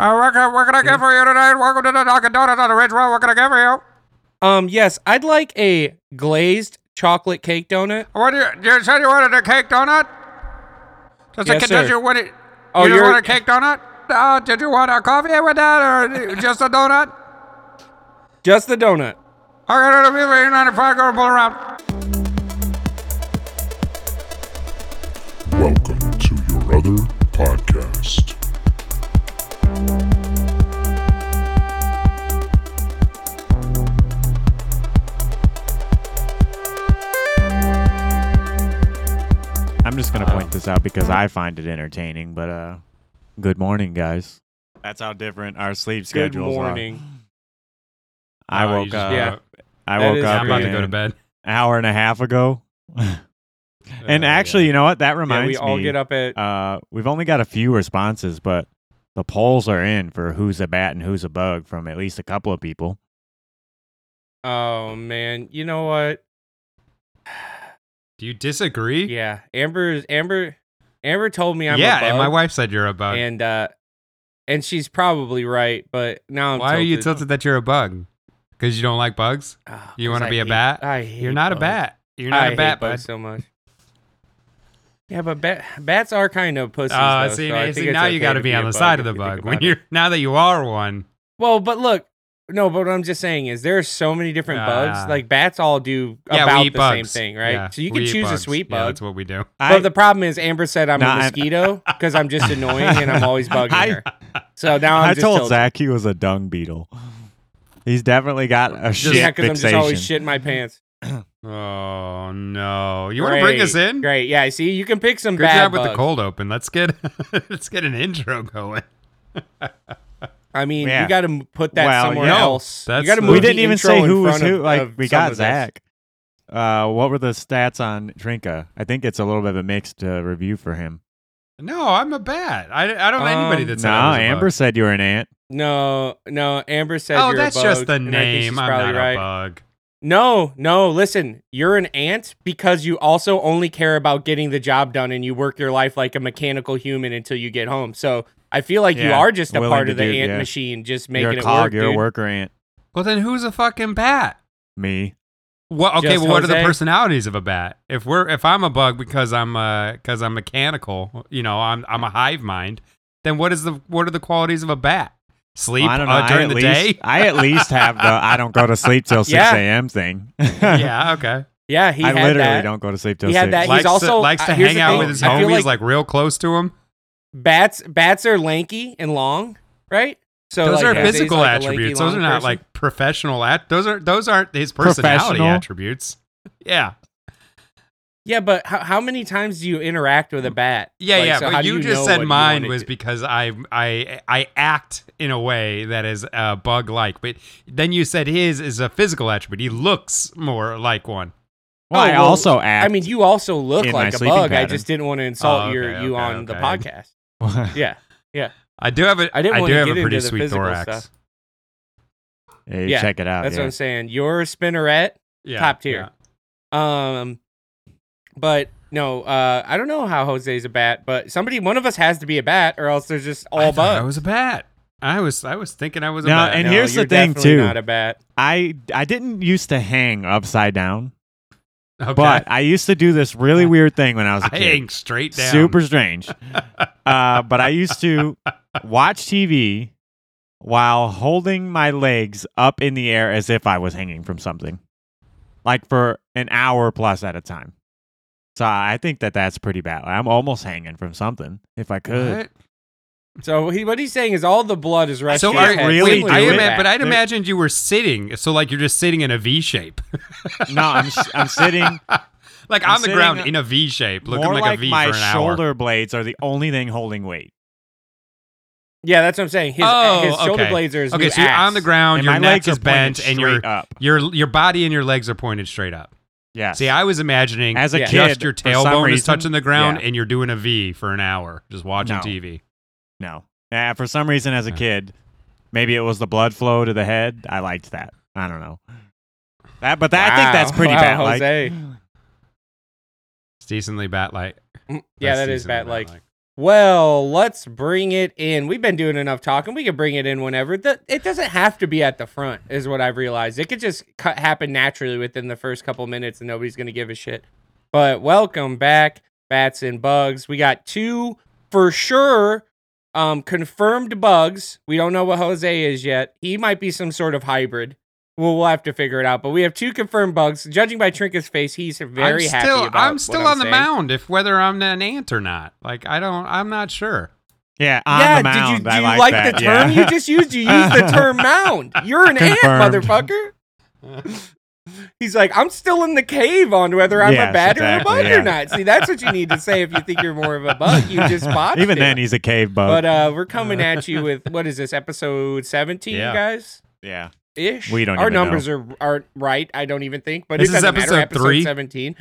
Uh, what, can, what can I get for you tonight? Welcome to the Dunkin' Donuts on the Ridge Road. What can I get for you? Um, yes, I'd like a glazed chocolate cake donut. What do you, you said you wanted a cake donut? Does, Yes, it, does you, what, it- Oh, you want a cake donut? Uh, did you want a coffee with that or just a donut? Just the donut. I got it at 95, go pull around. I'm just gonna point this out because I find it entertaining. But uh, good morning, guys. That's how different our sleep Good schedules morning. are. I Oh, you woke just up. Yeah. I That woke is up. I'm about to go to an bed. Hour and a half ago. and Uh, actually, you know what? That Yeah, reminds we all me. get up at. Uh, we've only got a few responses, but the polls are in for who's a bat and who's a bug from at least a couple of people. Oh man, you know what? Do you disagree? Yeah, Amber. Amber. Amber told me I'm yeah, a bug, and my wife said you're a bug. and uh, and she's probably right. But now I'm Why are you tilted. tilted that you're a bug? Because you don't like bugs? Ah, You want to be a bat? I hate You're not a bat. You're not I a bat, hate bugs bud. so much. Yeah, but bat, bats are kind of pussies. Uh, see, so see, now you okay got to be on the bug side of the bug. When it. you're now that you are one. Well, but look, no, but what I'm just saying is there are so many different Ah. bugs. Like bats all do Yeah, about the bugs. same thing, right? Yeah, so you can eat choose a bugs. sweet Yeah, bug. that's what we do. I, but the problem is Amber said I'm No, a I- mosquito because I'm just annoying and I'm always bugging I- her. So now I'm I just told tilted. Zack he was a dung beetle. He's definitely got a shit yeah, because I'm just always fixation. shitting my pants. Oh no! You want to bring us in? Great, yeah. I see, you can pick some Good bad job with the cold open. Let's get let's get an intro going. I mean, Yeah. you got to put that Well, somewhere no, else. that's you got to move we didn't even intro say who was who. of- Like of we got of this. Zack. Uh, what were the stats on Trinka? I think it's a little bit of a mixed uh, review for him. No, I'm a bat. I, I don't know anybody that's. that No, said I was a Amber bug. said you were an ant. No, no. Amber said Oh, you're that's a just the and I think she's name. I'm not right. a bug. No, no. Listen, you're an ant because you also only care about getting the job done, and you work your life like a mechanical human until you get home. So I feel like you are just a part of the do- ant yeah. machine, just You're making a it cog. work, you're dude. a worker ant. Well, then who's a fucking bat? Me. What? Okay, Just well, what are the personalities of a bat? If we're if I'm a bug because I'm uh because I'm mechanical, you know, I'm I'm a hive mind. Then what is the what are the qualities of a bat? Sleep Well, I don't know. uh, during I the at least, day. I at least have the I don't go to sleep till six Yeah. a.m. thing. yeah, okay. Yeah, he I had literally that. don't go to sleep till He six. had that. He's likes also- to, likes to uh, hang out thing. with his I feel homies, like- like, real close to him. Bats, bats are lanky and long, right? So Those like, are physical like a lanky, attributes. Those are not person. like professional at. Those are those aren't his personality attributes. Yeah, Yeah, but how, how many times do you interact with a bat? yeah, Like, yeah. so but do you, just said mine wanna was do? because I I I act in a way that is uh, bug like. But then you said his is a physical attribute. He looks more like one. well, Oh, I well, also act. I mean, you also look like a sleeping bug. I just didn't want to insult Oh, your you okay, on the podcast. Yeah, yeah. I do have a I didn't I wanna do have get a pretty into sweet physical thorax. stuff. hey, yeah, check it out. that's yeah. what I'm saying. You're a spinneret, Yeah, top tier. Um, but no, uh, I don't know how Jose's a bat, but somebody, one of us has to be a bat, or else there's just all thought I bugs. was a bat. I was I was thinking I was a No, bat. and No, here's the you're thing, too. Not a bat. I I didn't used to hang upside down, okay. but I used to do this really weird thing when I was a I kid. hang straight down. Super strange. uh, but I used to watch TV while holding my legs up in the air as if I was hanging from something, like for an hour plus at a time. So I think that that's pretty bad. I'm almost hanging from something if I could. What? So he, what he's saying is all the blood is rushing. So to are, head. really wait, I do ima- it? but I'd There- imagined you were sitting, so like you're just sitting in a V shape, No, I'm s- I'm sitting like I'm on the ground in a V shape, looking more like, like a V my for an hour. shoulder blades are the only thing holding weight. Yeah, that's what I'm saying. His, Oh, his shoulder okay. blades are his Okay, new so you're on the ground, and your neck legs is bent, and your straight up. your your body and your legs are pointed straight up. Yeah. See, I was imagining As a Yeah. kid, just your for some tailbone is touching the ground, yeah. and you're doing a V for an hour, just watching No. TV. No. Yeah, for some reason as a kid, maybe it was the blood flow to the head. I liked that. I don't know. That, but that, I think that's pretty Wow, bad. Like, Jose. It's decently bat like. Mm, Yeah, that is bat like. Well, let's bring it in. We've been doing enough talking. We can bring it in whenever. The, it doesn't have to be at the front, is what I've realized. It could just cut, happen naturally within the first couple minutes, and nobody's gonna give a shit. But welcome back, bats and bugs. We got two for sure um, confirmed bugs. We don't know what Jose is yet. He might be some sort of hybrid. Well, we'll have to figure it out. But we have two confirmed bugs. Judging by Trinket's face, he's very I'm happy still, about I'm what still I'm on the saying. mound if whether I'm an ant or not. Like I don't. I'm not sure. Yeah, on yeah, the mound. did you, do I you like, like, that. the yeah. term you just used? You used the term mound. You're an ant, motherfucker. He's like, I'm still in the cave on whether I'm a Yes, bat or a exactly, bug yeah. or not. See, that's what you need to say if you think you're more of a bug. You just botched Even it. then, he's a cave bug. But uh, we're coming at you with what is this episode 17, Yeah. guys? yeah. Ish. We don't Our even know. numbers are aren't right. I don't even think, but This it is doesn't matter. episode Episode three? 17.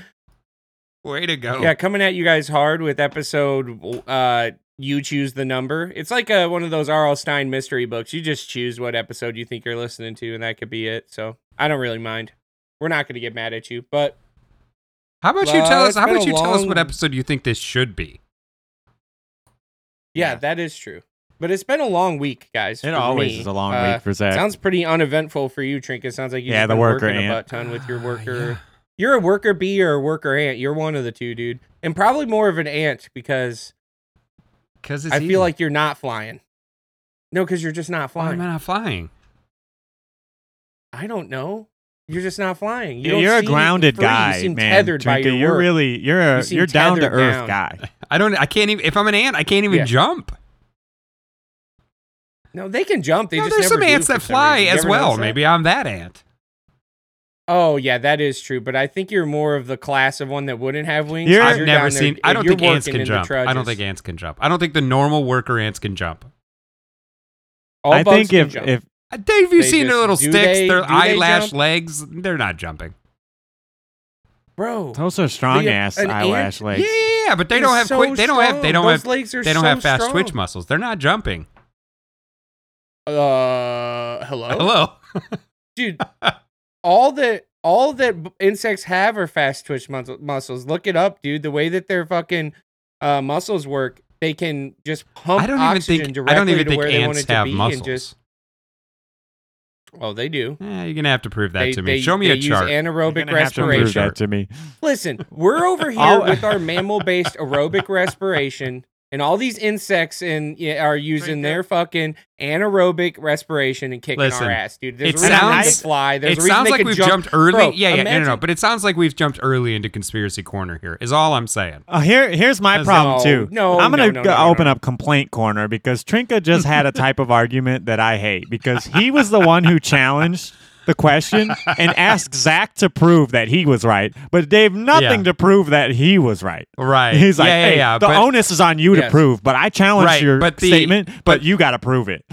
Way to go. Yeah, coming at you guys hard with episode. Uh, you choose the number. It's like a, one of those R.L. Stine mystery books. You just choose what episode you think you're listening to, and that could be it. So I don't really mind. We're not going to get mad at you, but How about you tell us? How about a you tell us what episode you think this should be? yeah, Yeah. that is true. But it's been a long week, guys. It always me. is a long Uh, week for Zack. Sounds pretty uneventful for you, Trinket. Sounds like you've Yeah, the been worker working a butt ton with your Uh, worker. yeah. You're a worker bee or a worker ant. You're one of the two, dude. And probably more of an ant because Because it's I easy. feel like you're not flying. No, because you're just not flying. Why am I not flying? I don't know. You're just not flying. You yeah, you're a grounded free. guy, You seem man. tethered by Trinket, your you're work. really you're a You seem you're down to earth down. guy. I don't. I can't even. If I'm an ant, I can't even Yeah. jump. No, they can jump. They no, just there's never some ants that fly as well. Maybe I'm that ant. Oh yeah, that is true. But I think you're more of the class of one that wouldn't have wings. You're- 'cause I've you're never down there- seen. I don't think ants can jump. I don't think ants can jump. I don't think the normal worker ants can jump. All I think if jump. if Dave, you They seen their little sticks, they- their do they eyelash legs? They're not jumping. bro, those are strong the- ass an ant- eyelash Yeah, legs. yeah, yeah, but they It don't have so quick. They don't have. They don't Those have. legs are They don't so have fast twitch muscles. They're not jumping. Uh, hello, Hello. dude. all that all that insects have are fast twitch mus- muscles. Look it up, dude. The way that their fucking uh, muscles work, they can just pump I don't even oxygen think. directly I don't even to think where they want it to have be, muscles. and just oh, they do. Eh, you're gonna have to prove that They, to me. they- Show me a use chart. You're anaerobic gonna have to prove that to me. Listen, we're over here with our mammal-based aerobic respiration, and all these insects in yeah, are using their fucking anaerobic respiration and kicking Listen, our ass, dude. There's it a sounds- can fly. There's it a sounds like we've jump. jumped early. Bro, yeah, yeah, no, no, no. But it sounds like we've jumped early into conspiracy corner here. Is all I'm saying. Uh, here, here's my problem No, too. no, I'm gonna no, no, go no, no, open no. up complaint corner because Trinka just had a type of argument that I hate because he was the one who challenged the question and ask Zack to prove that he was right, but Dave nothing Yeah. to prove that he was right. Right. He's like, yeah, yeah, hey, yeah. the but onus is on you to prove, but I challenge Right, your but the- statement, but, but- you got to prove it.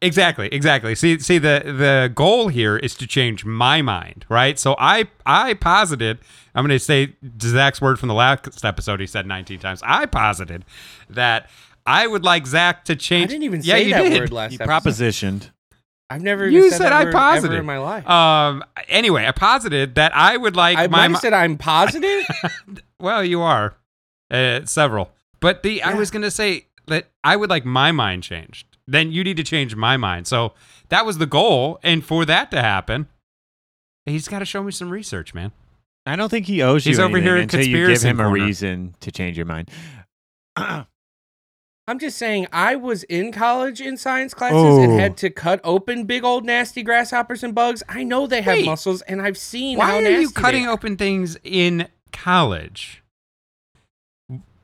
exactly, exactly. See, see, the the goal here is to change my mind, right? So I I posited. I'm going to say Zack's word from the last episode. He said 19 times. I posited that I would like Zack to change. I didn't even yeah, say you that did. word last He episode. propositioned. I've never You even said, said I word posited. ever in my life. Um. Anyway, I posited that I would like I my. might have said I'm positive. Well, you are uh, several, but the I was gonna say that I would like my mind changed. Then you need to change my mind. So that was the goal, and for that to happen, he's got to show me some research, man. I don't think he owes you. He's over here in until you give conspiracy him a reason to change your mind. I'm just saying, I was in college in science classes and Oh. had to cut open big old nasty grasshoppers and bugs. I know they have Wait. muscles, and I've seen how Why are you cutting open things in college?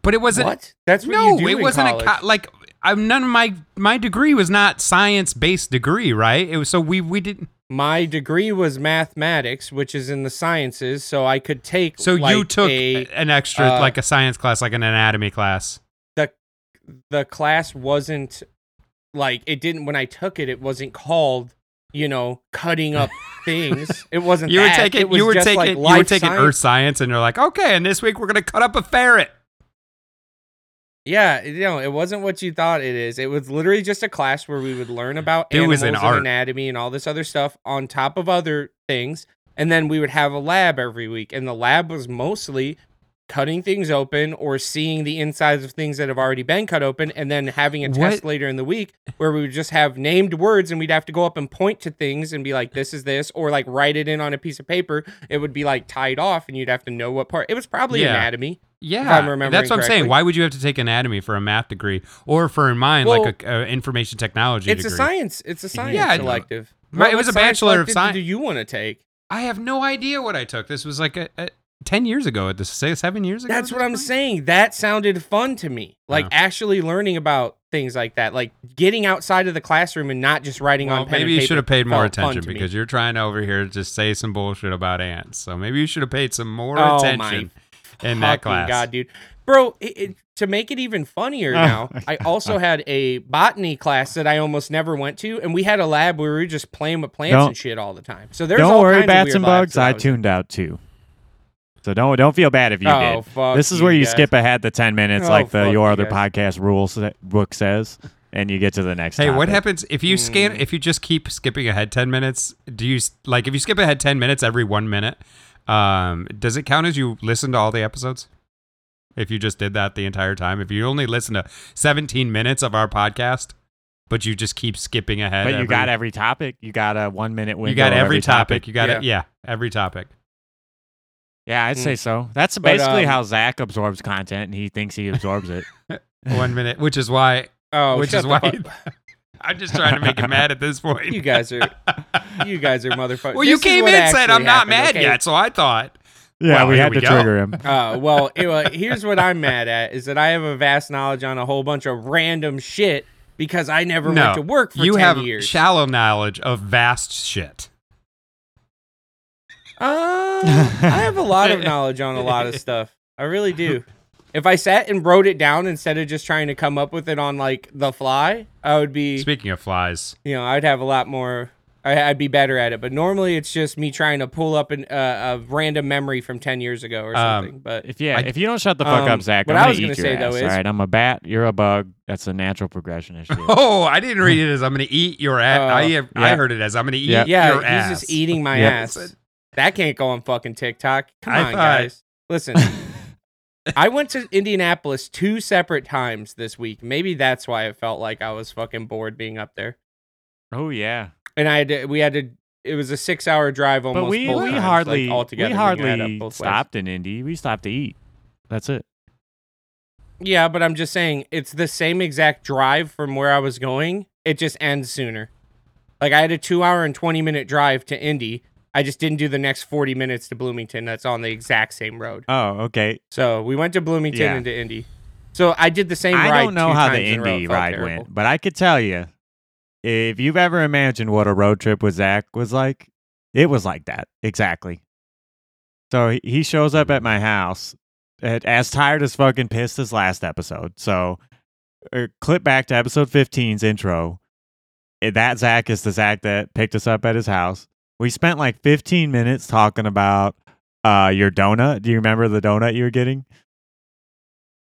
But it wasn't. What? That's what no, you do it wasn't college. a co- like. I'm none of my my degree was not science based degree, right? It was so we we didn't. My degree was mathematics, which is in the sciences, so I could take. So you took a, an extra uh, like a science class, like an anatomy class. The class wasn't like it didn't when I took it. It wasn't called you know cutting up things. It wasn't. You were taking It was you were taking like, you were taking earth science, and you're like, okay, and this week we're gonna cut up a ferret. Yeah, you know, it wasn't what you thought it is. It was literally just a class where we would learn about It animals was an and art. anatomy and all this other stuff on top of other things. And then we would have a lab every week. And the lab was mostly cutting things open or seeing the insides of things that have already been cut open and then having a What? test later in the week where we would just have named words and we'd have to go up and point to things and be like this is this or like write it in on a piece of paper it would be like tied off and you'd have to know what part it was probably Yeah. anatomy Yeah, I'm remembering that's what I'm saying. Why would you have to take anatomy for a math degree, or for in mine Well, like a, a information technology it's degree? a science it's a science Yeah, elective it was a Bachelor of science. Do you want to take I have no idea what I took. This was like a, a, ten years ago. At this say seven years ago. That's what I'm point? saying. That sounded fun to me. Like Yeah. actually learning about things like that, like getting outside of the classroom and not just writing Well, on pen maybe and you should have paid more attention to me. because you're trying to over here just say some bullshit about ants. So maybe you should have paid some more Oh, attention in that Fucking class. God, dude, bro. It, it, to make it even funnier Oh now, I also had a botany class that I almost never went to, and we had a lab where we were just playing with plants Don't- and shit all the time. So there's don't all worry, kinds of bats weird and bugs. that I tuned out too. So don't don't feel bad if you Oh, did. fuck This is you where you guys. skip ahead the ten minutes, Oh, like the your you other guys. podcast rules book says, and you get to the next. Hey, what happens if you scan? Mm. If you just keep skipping ahead ten minutes, do you like if you skip ahead ten minutes every one minute? Um, does it count as you listen to all the episodes? If you just did that the entire time, if you only listen to seventeen minutes of our podcast, but you just keep skipping ahead, But you every- got every topic. You got a one minute window. you got of every topic. You got Yeah. it. Yeah, every topic. Yeah, I'd Mm. say so. That's But, basically um, how Zack absorbs content, and he thinks he absorbs it. one minute, which is why. Oh, which shut is the why. fuck- I'm just trying to make him mad at this point. you guys are you guys are motherfuckers. well, you This is came in and said I'm not mad okay? yet, so I thought. Yeah, Well, we here had we to go. trigger him. Uh, well, it, uh, here's what I'm mad at is that I have a vast knowledge on a whole bunch of random shit because I never no, went to work for you 10 have years. shallow knowledge of vast shit. Uh, I have a lot of knowledge on a lot of stuff. I really do. If I sat and wrote it down instead of just trying to come up with it on like the fly, I would be, Speaking of flies, you know, I'd have a lot more. I, I'd be better at it. But normally, it's just me trying to pull up an, uh, a random memory from ten years ago or Um, something. but If yeah, I- if you don't shut the fuck Um, up, Zack, what I'm gonna was gonna eat your say, though, ass, is- all right, I'm a bat. You're a bug. That's a natural progression issue. Oh, I didn't read it as I'm going to eat your ass. Oh. I, I Yeah. heard it as I'm going to eat Yeah. yeah, your he's just eating my Yep. ass. That can't go on fucking TikTok. Come I on, thought- guys. Listen, I went to Indianapolis two separate times this week. Maybe that's why it felt like I was fucking bored being up there. oh yeah, And I had to, we had to. It was a six-hour drive almost. but we both we times, hardly like, altogether. we when you add up hardly both ways. stopped in Indy. We stopped to eat. That's it. Yeah, but I'm just saying it's the same exact drive from where I was going. It just ends sooner. Like I had a two-hour and twenty-minute drive to Indy. I just didn't do the next forty minutes to Bloomington. That's on the exact same road. Oh okay. So we went to Bloomington Yeah. and to Indy. So I did the same I ride. I don't know how the in. Indy ride terrible. went, but I could tell you, if you've ever imagined what a road trip with Zack was like, it was like that exactly. So he- shows up at my house, as tired as fucking pissed as last episode. So, er, clip back to episode 15's intro. That Zack is the Zack that picked us up at his house. We spent like 15 minutes talking about uh, your donut. Do you remember the donut you were getting?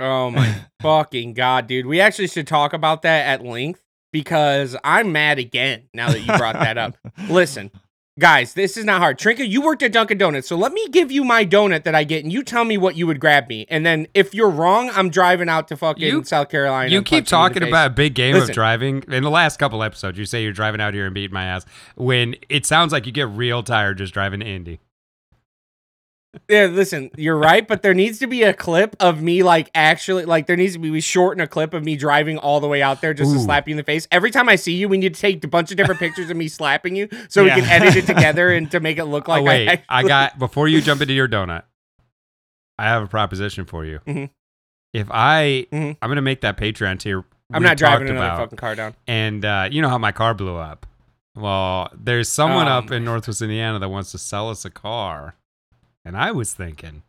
Oh my fucking god, dude! We actually should talk about that at length because I'm mad again now that you brought that up. Listen, guys, this is not hard. Trinka, you worked at Dunkin' Donuts, so let me give you my donut that I get, and you tell me what you would grab me. And then if you're wrong, I'm driving out to fucking You- South Carolina. You keep punch you in the talking about a big game Listen. of driving. In the last couple episodes, you say you're driving out here and beating my ass. When it sounds like you get real tired just driving to Indy. Yeah, listen, you're right, but there needs to be a clip of me like actually like there needs to be we shorten a clip of me driving all the way out there just to slap you in the face. Every time I see you, we need to take a bunch of different pictures of me slapping you so Yeah. we can edit it together and to make it look like oh wait, I, I got before you jump into your donut. I have a proposition for you. Mhm. If I, Mhm. I'm gonna make that Patreon tier. I'm not driving another about, fucking car down. And uh, you know how my car blew up. Well, there's someone Oh up in Northwest Indiana that wants to sell us a car, and I was thinking,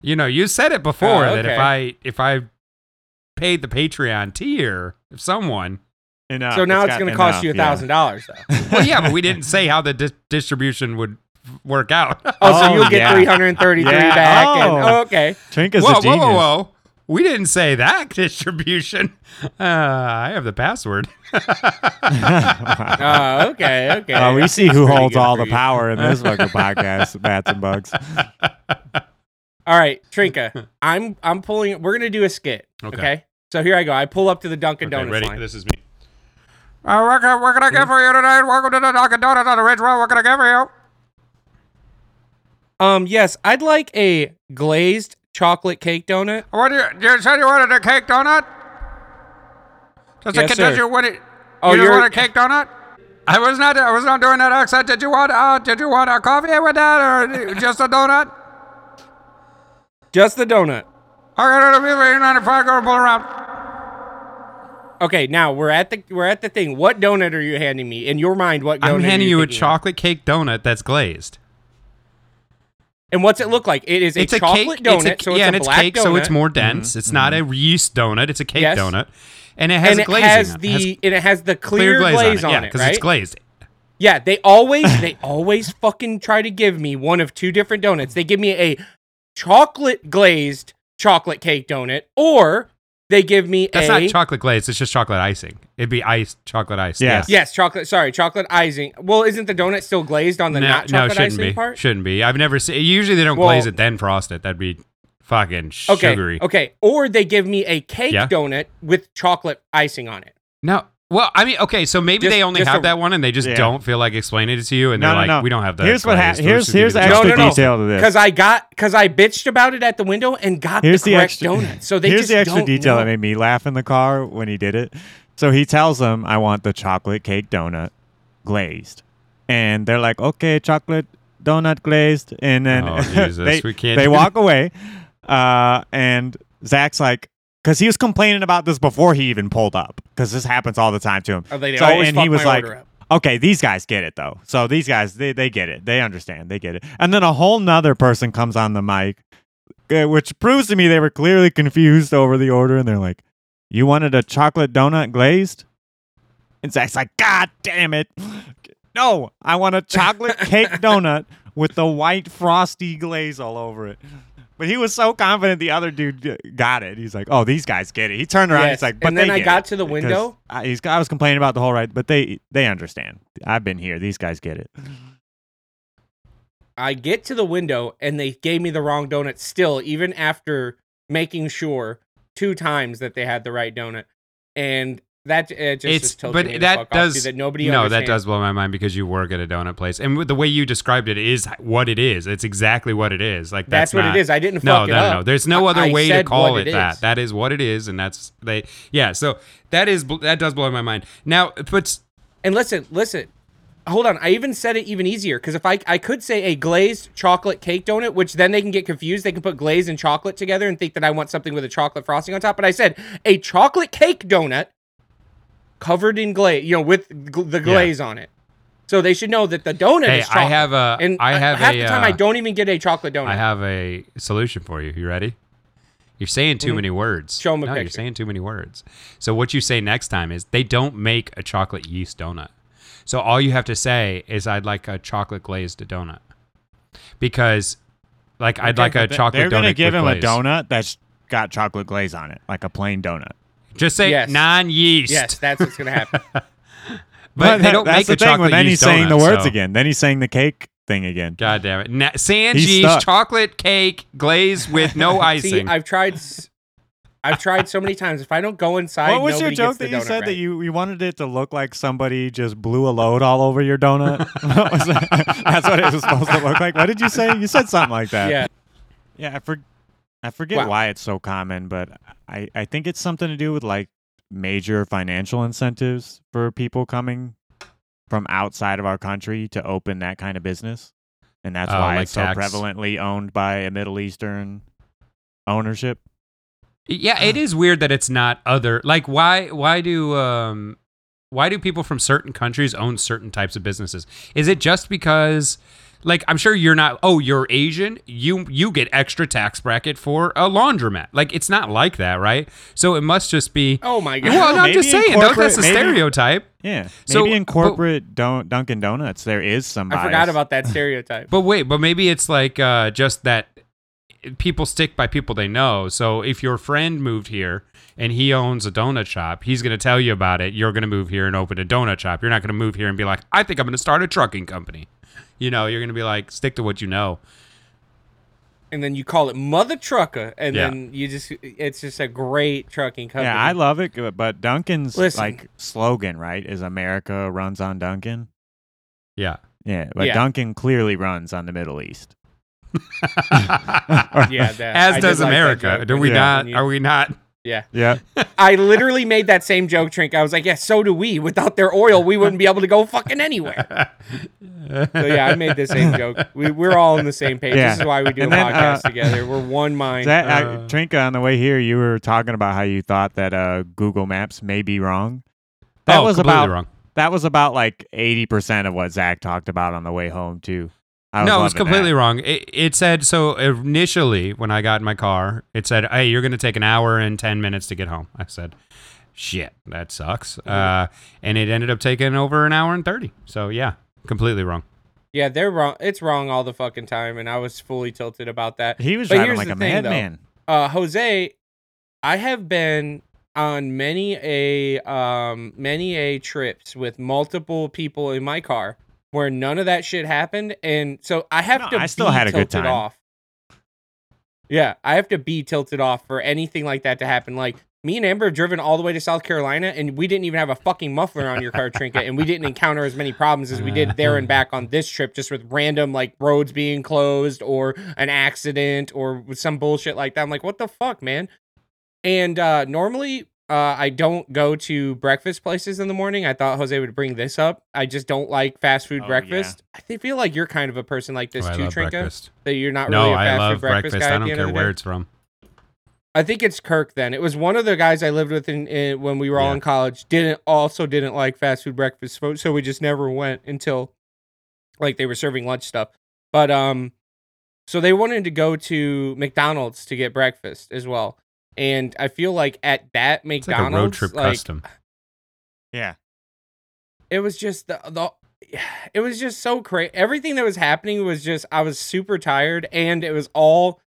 you know, you said it before Oh, that if. I if I paid the Patreon tier, if someone, Enough. so now it's, got going to cost you a thousand dollars though. well, yeah, but we didn't say how the dis- distribution would work out. Oh, so Oh, you'll get yeah. 333 Yeah. back. And, Oh. oh, okay. Trinka's whoa, a whoa, genius. whoa, whoa! We didn't say that distribution. Uh, I have the password. Uh, okay. Okay. Well, we see who holds all the power in this fucking podcast, bats and bugs. All right, Trinka. I'm I'm pulling. We're gonna do a skit. Okay. Okay. So here I go. I pull up to the Dunkin' Okay, Donuts ready? line. This is me. Uh, what, can, what can I get for you tonight? Welcome to the Dunkin' Donuts on the Ridge Road. What can I get for you? Um, yes, I'd like a glazed chocolate cake donut. What do you, you said you wanted a cake donut? Does, Yes, it, does sir. you, what, it, Oh, you just want a cake donut? I was not. I was not doing that accent. Did you want? Uh, did you want a coffee with that, or just a donut? Just the donut. Okay, it'll be eight ninety five. Go pull around. Okay, now we're at the we're at the thing. What donut are you handing me? In your mind, what donut I'm are handing you a chocolate cake donut that's glazed. And what's it look like? It is a it's a chocolate cake. donut, it's a, so yeah, it's and it's black cake, donut. so it's more dense. Mm-hmm. It's not a mm-hmm. yeast donut. It's a cake Yes. donut, and it has and it glazing. has on the It has and it has the clear, clear glaze, on it. yeah, because right? it's glazed. Yeah, they always they always fucking try to give me one of two different donuts. They give me a chocolate glazed chocolate cake donut, or they give me That's a not chocolate glaze. It's just chocolate icing. It'd be ice, chocolate ice. Yes. yes, chocolate. Sorry, chocolate icing. Well, isn't the donut still glazed on the no, not no, chocolate shouldn't icing be. part? Shouldn't be. I've never seen. Usually they don't Well- glaze it then frost it. That'd be fucking Okay, sugary. okay. Or they give me a cake Yeah. donut with chocolate icing on it. No. Well, I mean, okay, so maybe Just- they only have a- that one, and they just Yeah. don't feel like explaining it to you, and No, they're no, like, no. "We don't have that." Here's what happened. Here's here's the extra No, no, no. detail to this. Because I got because I bitched about it at the window and got Here's the the correct extra donut. So they here's just the extra don't detail know. that made me laugh in the car when he did it. So he tells them, "I want the chocolate cake donut glazed," and they're like, "Okay, chocolate donut glazed," and then Oh, Jesus, they we can't they walk away, uh, and Zack's like. Because he was complaining about this before he even pulled up, because this happens all the time to him. Oh, they So- always and fuck he was my like, okay, these guys get it though. So these guys, they, they get it. They understand. They get it. And then a whole nother person comes on the mic, uh, which proves to me they were clearly confused over the order. And they're like, you wanted a chocolate donut glazed? And Zack's like, God damn it. No, I want a chocolate cake donut with the white frosty glaze all over it. But he was so confident the other dude got it. He's like, "Oh, these guys get it." He turned around. Yes, He's like, "But and then I got it." to the window. I, he's, I was complaining about the whole ride, but they they understand. I've been here. These guys get it. I get to the window and they gave me the wrong donut still, even after making sure two times that they had the right donut. And that it just It's is but that does that nobody no that does blow my mind because you work at a donut place and the way you described it is what it is. It's exactly what it is. Like That's, that's, what not- it is. I didn't No, no, it no, no. There's no other I way to call what it, that. That is what it is, and that's they. Yeah, so that is that does blow my mind. Now, but And listen, listen. Hold on. I even said it even easier because if I I could say a glazed chocolate cake donut, which then they can get confused. They can put glaze and chocolate together and think that I want something with a chocolate frosting on top. But I said a chocolate cake donut covered in glaze, you know, with gl- the glaze on it. So they should know that the donut hey, is chocolate. I have a. and I have half a. the time uh, I don't even get a chocolate donut. I have a solution for you. You ready? You're saying too many words. Mm-hmm. Show 'em a no, you're saying too many words. So what you say next time is they don't make a chocolate yeast donut. So all you have to say is I'd like a chocolate glazed donut. Because like I'd like a They- chocolate They're donut. gonna give with him a donut that's got chocolate glaze on it, like a plain donut. Just say Yes. non-yeast. yes, that's what's gonna happen. But they don't that's make the a thing. chocolate When then he's yeast saying the words so- again. Then he's saying the cake thing again. God damn it. Na- sans He's yeast stuck. chocolate cake glazed with no icing. See, I've tried. s- I've tried so many times. If I don't go inside, What was your joke that you said right. that you, you wanted it to look like somebody just blew a load all over your donut? That? That's what it was supposed to look like. What did you say? You said something like that. Yeah. Yeah, I, for, I forget Wow. why it's so common, but I, I think it's something to do with like major financial incentives for people coming from outside of our country to open that kind of business. And that's Oh, why like it's so prevalently owned by a Middle Eastern ownership. Yeah, it is weird that it's not other. Like, why? Why do um, why do people from certain countries own certain types of businesses? Is it just because? Like, I'm sure you're not. Oh, you're Asian. You you get extra tax bracket for a laundromat. Like, it's not like that, right? So it must just be. Oh my god. well, no, I'm just saying. Don't, that's a maybe- stereotype. Yeah. So, Maybe in but- corporate don't Dunkin' Donuts there is some I forgot about that stereotype. But wait, but maybe it's like uh, just that people stick by people they know. So if your friend moved here and he owns a donut shop, he's going to tell you about it. You're going to move here and open a donut shop. You're not going to move here and be like, I think I'm going to start a trucking company. You know, you're going to be like, stick to what you know. and then you call it Mother Trucker, and Yeah. then you just it's just a great trucking company. Yeah, I love it, but- but Dunkin's Listen. like slogan, right, is America runs on Dunkin'. Yeah. Yeah, but Yeah. Duncan clearly runs on the Middle East. yeah, that, As did does America. joke Do we you- not? Are we not? Yeah, Yeah. I literally made that same joke, Trink. I was like, yeah, so do we. Without their oil, we wouldn't be able to go fucking anywhere. So yeah, I made the same joke. We, we're all on the same page. Yeah. This is why we do And a then, podcast uh, together. We're one mind. That, I, Uh, Trinka, on the way here, you were talking about how you thought that uh, Google Maps may be wrong. That oh, was completely about wrong. that was about like eighty percent of what Zack talked about on the way home too. I no, it was completely that. wrong. It, it said so initially when I got in my car, it said, "Hey, you're going to take an hour and ten minutes to get home." I said, "Shit, that sucks." Uh, and it ended up taking over an hour and thirty. So yeah, completely wrong. yeah, they're wrong. It's wrong all the fucking time, and I was fully tilted about that. He was But driving like a thing, though. madman. uh Jose, I have been on many a um many a trips with multiple people in my car where none of that shit happened and so I have No, to I still be had a good tilted time. off. Yeah, I have to be tilted off for anything like that to happen. Like me and Amber have driven all the way to South Carolina and we didn't even have a fucking muffler on your car trinket and we didn't encounter as many problems as we did there and back on this trip just with random like roads being closed or an accident or with some bullshit like that. I'm like, what the fuck, man? And uh normally uh I don't go to breakfast places in the morning. I thought Jose would bring this up. I just don't like fast food Oh, breakfast. I feel like you're kind of a person like this Oh, too, Trinka. breakfast. That you're not No, really a fast love food breakfast, breakfast. guy I don't care where it's from. I think it's Kirk. Then it was one of the guys I lived with in, in when we were all in college. Didn't also didn't like fast food breakfast, so- so we just never went until like they were serving lunch stuff. But um, so they wanted to go to McDonald's to get breakfast as well, and I feel like at that It's like McDonald's, a road trip like, custom. Yeah. it was just the, the it was just so crazy. Everything that was happening was just I was super tired and it was all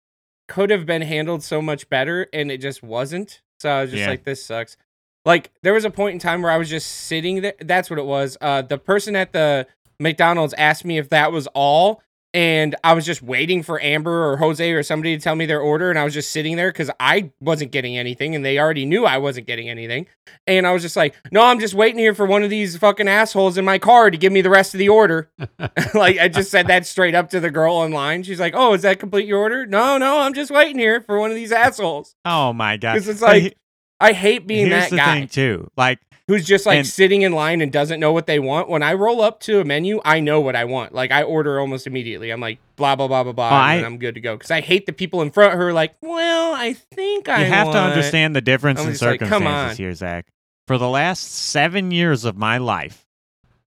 could have been handled so much better and it just wasn't. So I was just Yeah. like this sucks. Like there was a point in time where I was just sitting there. That's what it was. Uh the person at the McDonald's asked me if that was all and I was just waiting for Amber or Jose or somebody to tell me their order and I was just sitting there cuz I wasn't getting anything and they already knew I wasn't getting anything. And I was just like, no, I'm just waiting here for one of these fucking assholes in my car to give me the rest of the order. like, I just said that straight up to the girl online. She's like, oh, is that complete your order? No, no, I'm just waiting here for one of these assholes. Oh my god. 'Cause it's like, I hate being here's that the guy thing too. Like who's just like and- sitting in line and doesn't know what they want. When I roll up to a menu, I know what I want. Like, I order almost immediately. I'm like, blah, blah, blah, blah, blah. Oh, I- and I'm good to go. Because I hate the people in front who are like, well, I think I you have to understand the difference I'm in just like, circumstances here, Zack. For the last seven years of my life,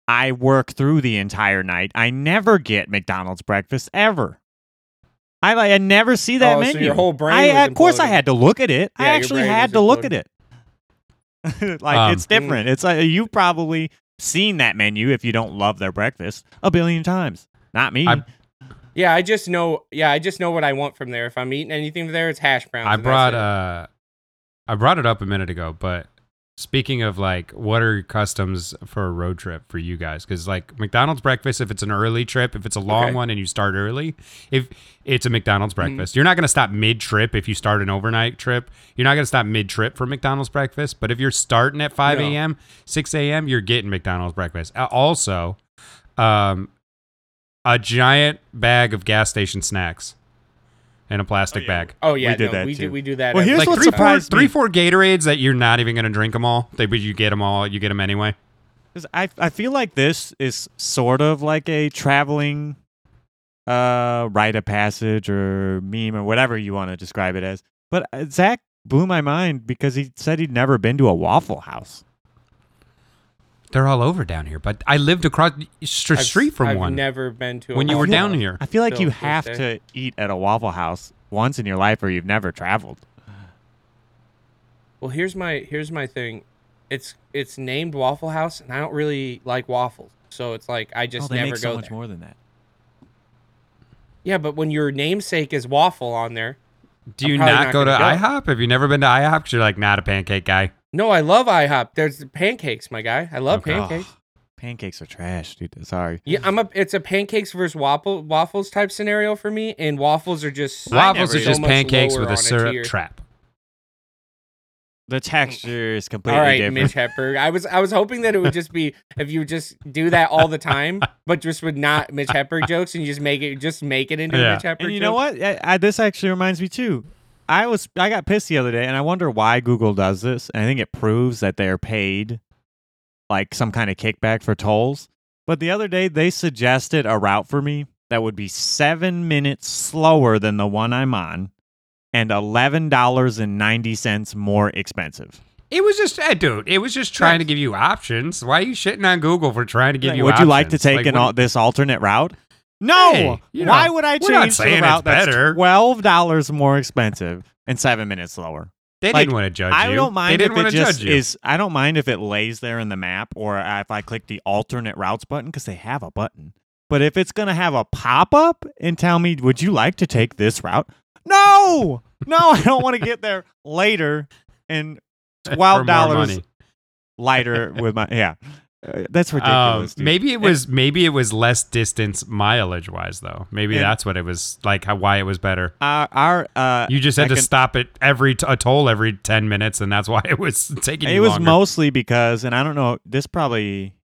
I work through the entire night. I never get McDonald's breakfast ever. I I never see that Oh, so menu. your whole brain I, of course, I had to look at it. Yeah, I actually had to look at it. like Um, it's different. It's like you've probably seen that menu if you don't love their breakfast a billion times. Not me. I- Yeah, I just know. Yeah, I just know what I want from there. If I'm eating anything there, it's hash browns. I brought uh I brought it up a minute ago, but speaking of like what are your customs for a road trip for you guys cuz like McDonald's breakfast if it's an early trip, if it's a long Okay. one and you start early, if it's a McDonald's Mm-hmm. breakfast. You're not going to stop mid-trip if you start an overnight trip. You're not going to stop mid-trip for McDonald's breakfast, but if you're starting at 5 No. a.m., 6 a.m., you're getting McDonald's breakfast. Also, um a giant bag of gas station snacks in a plastic bag. Oh yeah, We did no, that we too. do. We do that. Well, every here's like what three, four, surprised three, four Gatorades that you're not even gonna drink them all. They, but you get them all. You get them anyway. I I feel like this is sort of like a traveling uh rite of passage or meme or whatever you want to describe it as. But uh, Zack blew my mind because he said he'd never been to a Waffle House. They're all over down here. But I lived across st- I've- street from one. I've one never been to. A when you were Waffle down House. here. I feel like Still you have day. to eat at a Waffle House once in your life or you've never traveled. Well, here's my here's my thing. It's it's named Waffle House, and I don't really like waffles, so it's like I just oh, they never make so go much there. more than that. Yeah, but when your namesake is waffle on there, Do I'm you probably not, not go to gonna go. IHOP? Have you never been to IHOP? 'Cause you're like not a pancake guy. No, I love IHOP. There's pancakes, my guy. I love oh, Okay. pancakes. Pancakes are trash, dude. Sorry. Yeah, I'm a. It's a pancakes versus waffle waffles type scenario for me, and waffles are just Waffles are so just much pancakes with a syrup tier. trap. The texture is completely All right, different. Mitch Hedberg. I was I was hoping that it would just be if you would just do that all the time, but just with not Mitch Hedberg jokes, and you just make it just make it into Yeah. a Mitch Hedberg. And you joke. know what? I, I, this actually reminds me too. I was I got pissed the other day, and I wonder why Google does this. And I think it proves that they're paid like some kind of kickback for tolls. But the other day, they suggested a route for me that would be seven minutes slower than the one I'm on, and eleven dollars and ninety cents more expensive. It was just, eh, dude. It was just trying to give you options. Why are you shitting on Google for trying to give you? Options? Would you like to options? take an, what- this alternate route? No. Hey, you Why know, would I we're not change saying a it's route that's better. twelve dollars more expensive and seven minutes slower? They like, didn't want to judge you. I don't mind They if didn't it want to just judge you. is. I don't mind if it lays there in the map, or if I click the alternate routes button because they have a button. But if it's gonna have a pop up and tell me, "Would you like to take this route?" No, no, I don't want to get there later and For twelve dollars money. lighter with my yeah. Uh, that's Um, ridiculous. dude. maybe it was maybe it was less distance mileage wise though. Maybe And- that's what it was like. How why it was better. our, our uh, You just had I to can- stop at every t- a toll every ten minutes, and that's why it was taking. It was longer. mostly because, and I don't know, this probably,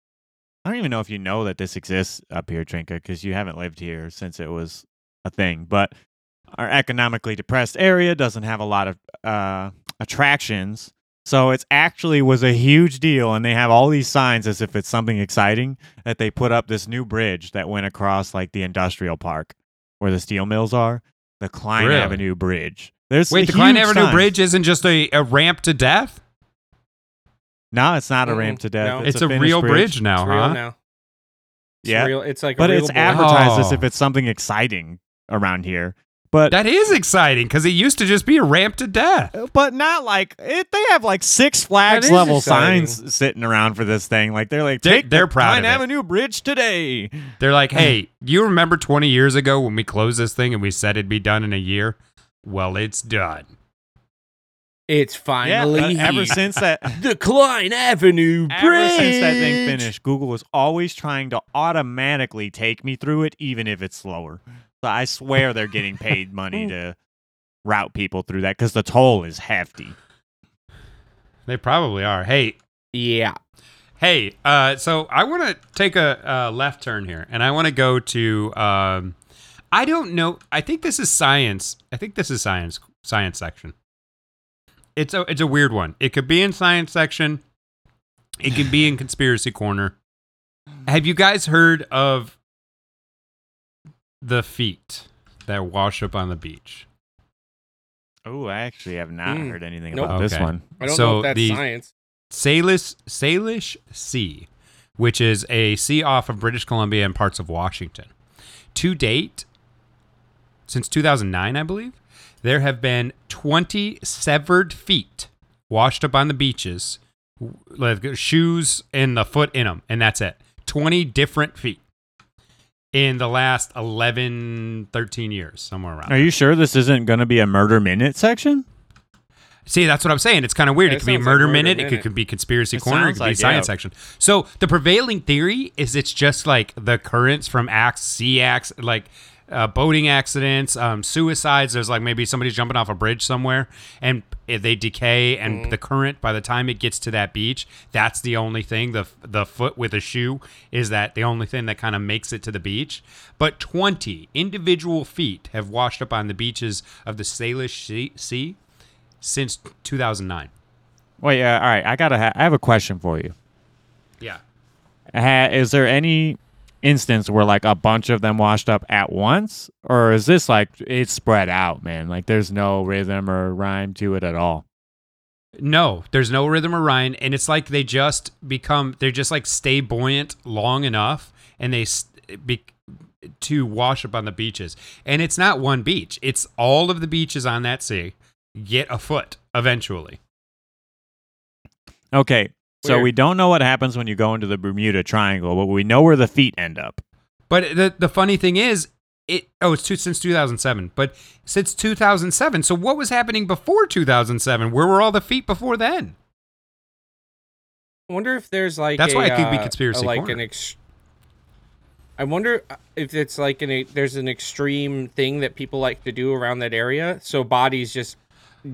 I don't even know if you know that this exists up here, Trinka, because you haven't lived here since it was a thing. But our economically depressed area doesn't have a lot of uh, attractions. So it's actually was a huge deal, and they have all these signs as if it's something exciting that they put up this new bridge that went across like the industrial park where the steel mills are, the Cline Really? Avenue Bridge. There's Wait, the Cline Avenue sign. Bridge isn't just a, a ramp to death. No, it's not a Mm-mm, ramp to death. no. It's, a, finished real bridge, now, It's real huh? now. It's Yeah. real. It's like, a but real it's board. advertised as Oh. if it's something exciting around here. But That is exciting because it used to just be a ramp to death. but not like it, they have like Six Flags level exciting. signs sitting around for this thing. Like they're like They're- take they're the proud Cline of it. Avenue Bridge today. They're like, hey, you remember 20 years ago when we closed this thing and we said it'd be done in a year? Well, it's done. It's Yeah, finally uh, ever since that the Cline Avenue Bridge. ever since that thing finished, Google was always trying to automatically take me through it, even if it's slower. So I swear they're getting paid money to route people through that because the toll is hefty. They probably are. Hey, Yeah. Hey, uh, so I want to take a uh, left turn here, and I want to go to. Um, I don't know. I think this is science. I think this is science science section. It's a it's a weird one. It could be in science section. It could be in conspiracy corner. Have you guys heard of the feet that wash up on the beach? Oh, I actually have not Mm. heard anything Nope. about this one. I don't So know if that's the- science. Salish Salish Sea, which is a sea off of British Columbia and parts of Washington. To date, since 2009, I believe, there have been 20 severed feet washed up on the beaches, like shoes and the foot in them, and that's it. 20 different feet in the last 11, 13 years, somewhere around. Are you sure this isn't going to be a murder minute section? See, that's what I'm saying. It's kind of weird. Yeah, it it could be sounds like murder Murder minute. It could, could be conspiracy It corner. It sounds could be science yeah. section. So the prevailing theory is it's just like the currents from acts, sea acts, like uh, boating accidents, um, suicides. There's like maybe somebody's jumping off a bridge somewhere and they decay, and the current by the time it gets to that beach, that's the only thing. The the foot with a shoe is that the only thing that kind of makes it to the beach. But 20 individual feet have washed up on the beaches of the Salish Sea. sea since 2009. Wait, uh, all right. I gotta. Ha- I have a question for you. Yeah. Ha- is there any instance where like a bunch of them washed up at once, or is this like it's spread out, man? Like there's no rhythm or rhyme to it at all. No, there's no rhythm or rhyme, and it's like they just become they're just like stay buoyant long enough, and they be, to wash up on the beaches. And it's not one beach; it's all of the beaches on that sea get a foot eventually. Okay, so we don't know what happens when you go into the Bermuda Triangle, but we know where the feet end up. But the the funny thing is, it oh it's two, since 2007, but since 2007. So what was happening before 2007? Where were all the feet before then? I wonder if there's like That's a, why it could be uh, conspiracy a, like corner. an ex- I wonder uh, if it's like an e- there's an extreme thing that people like to do around that area, so bodies just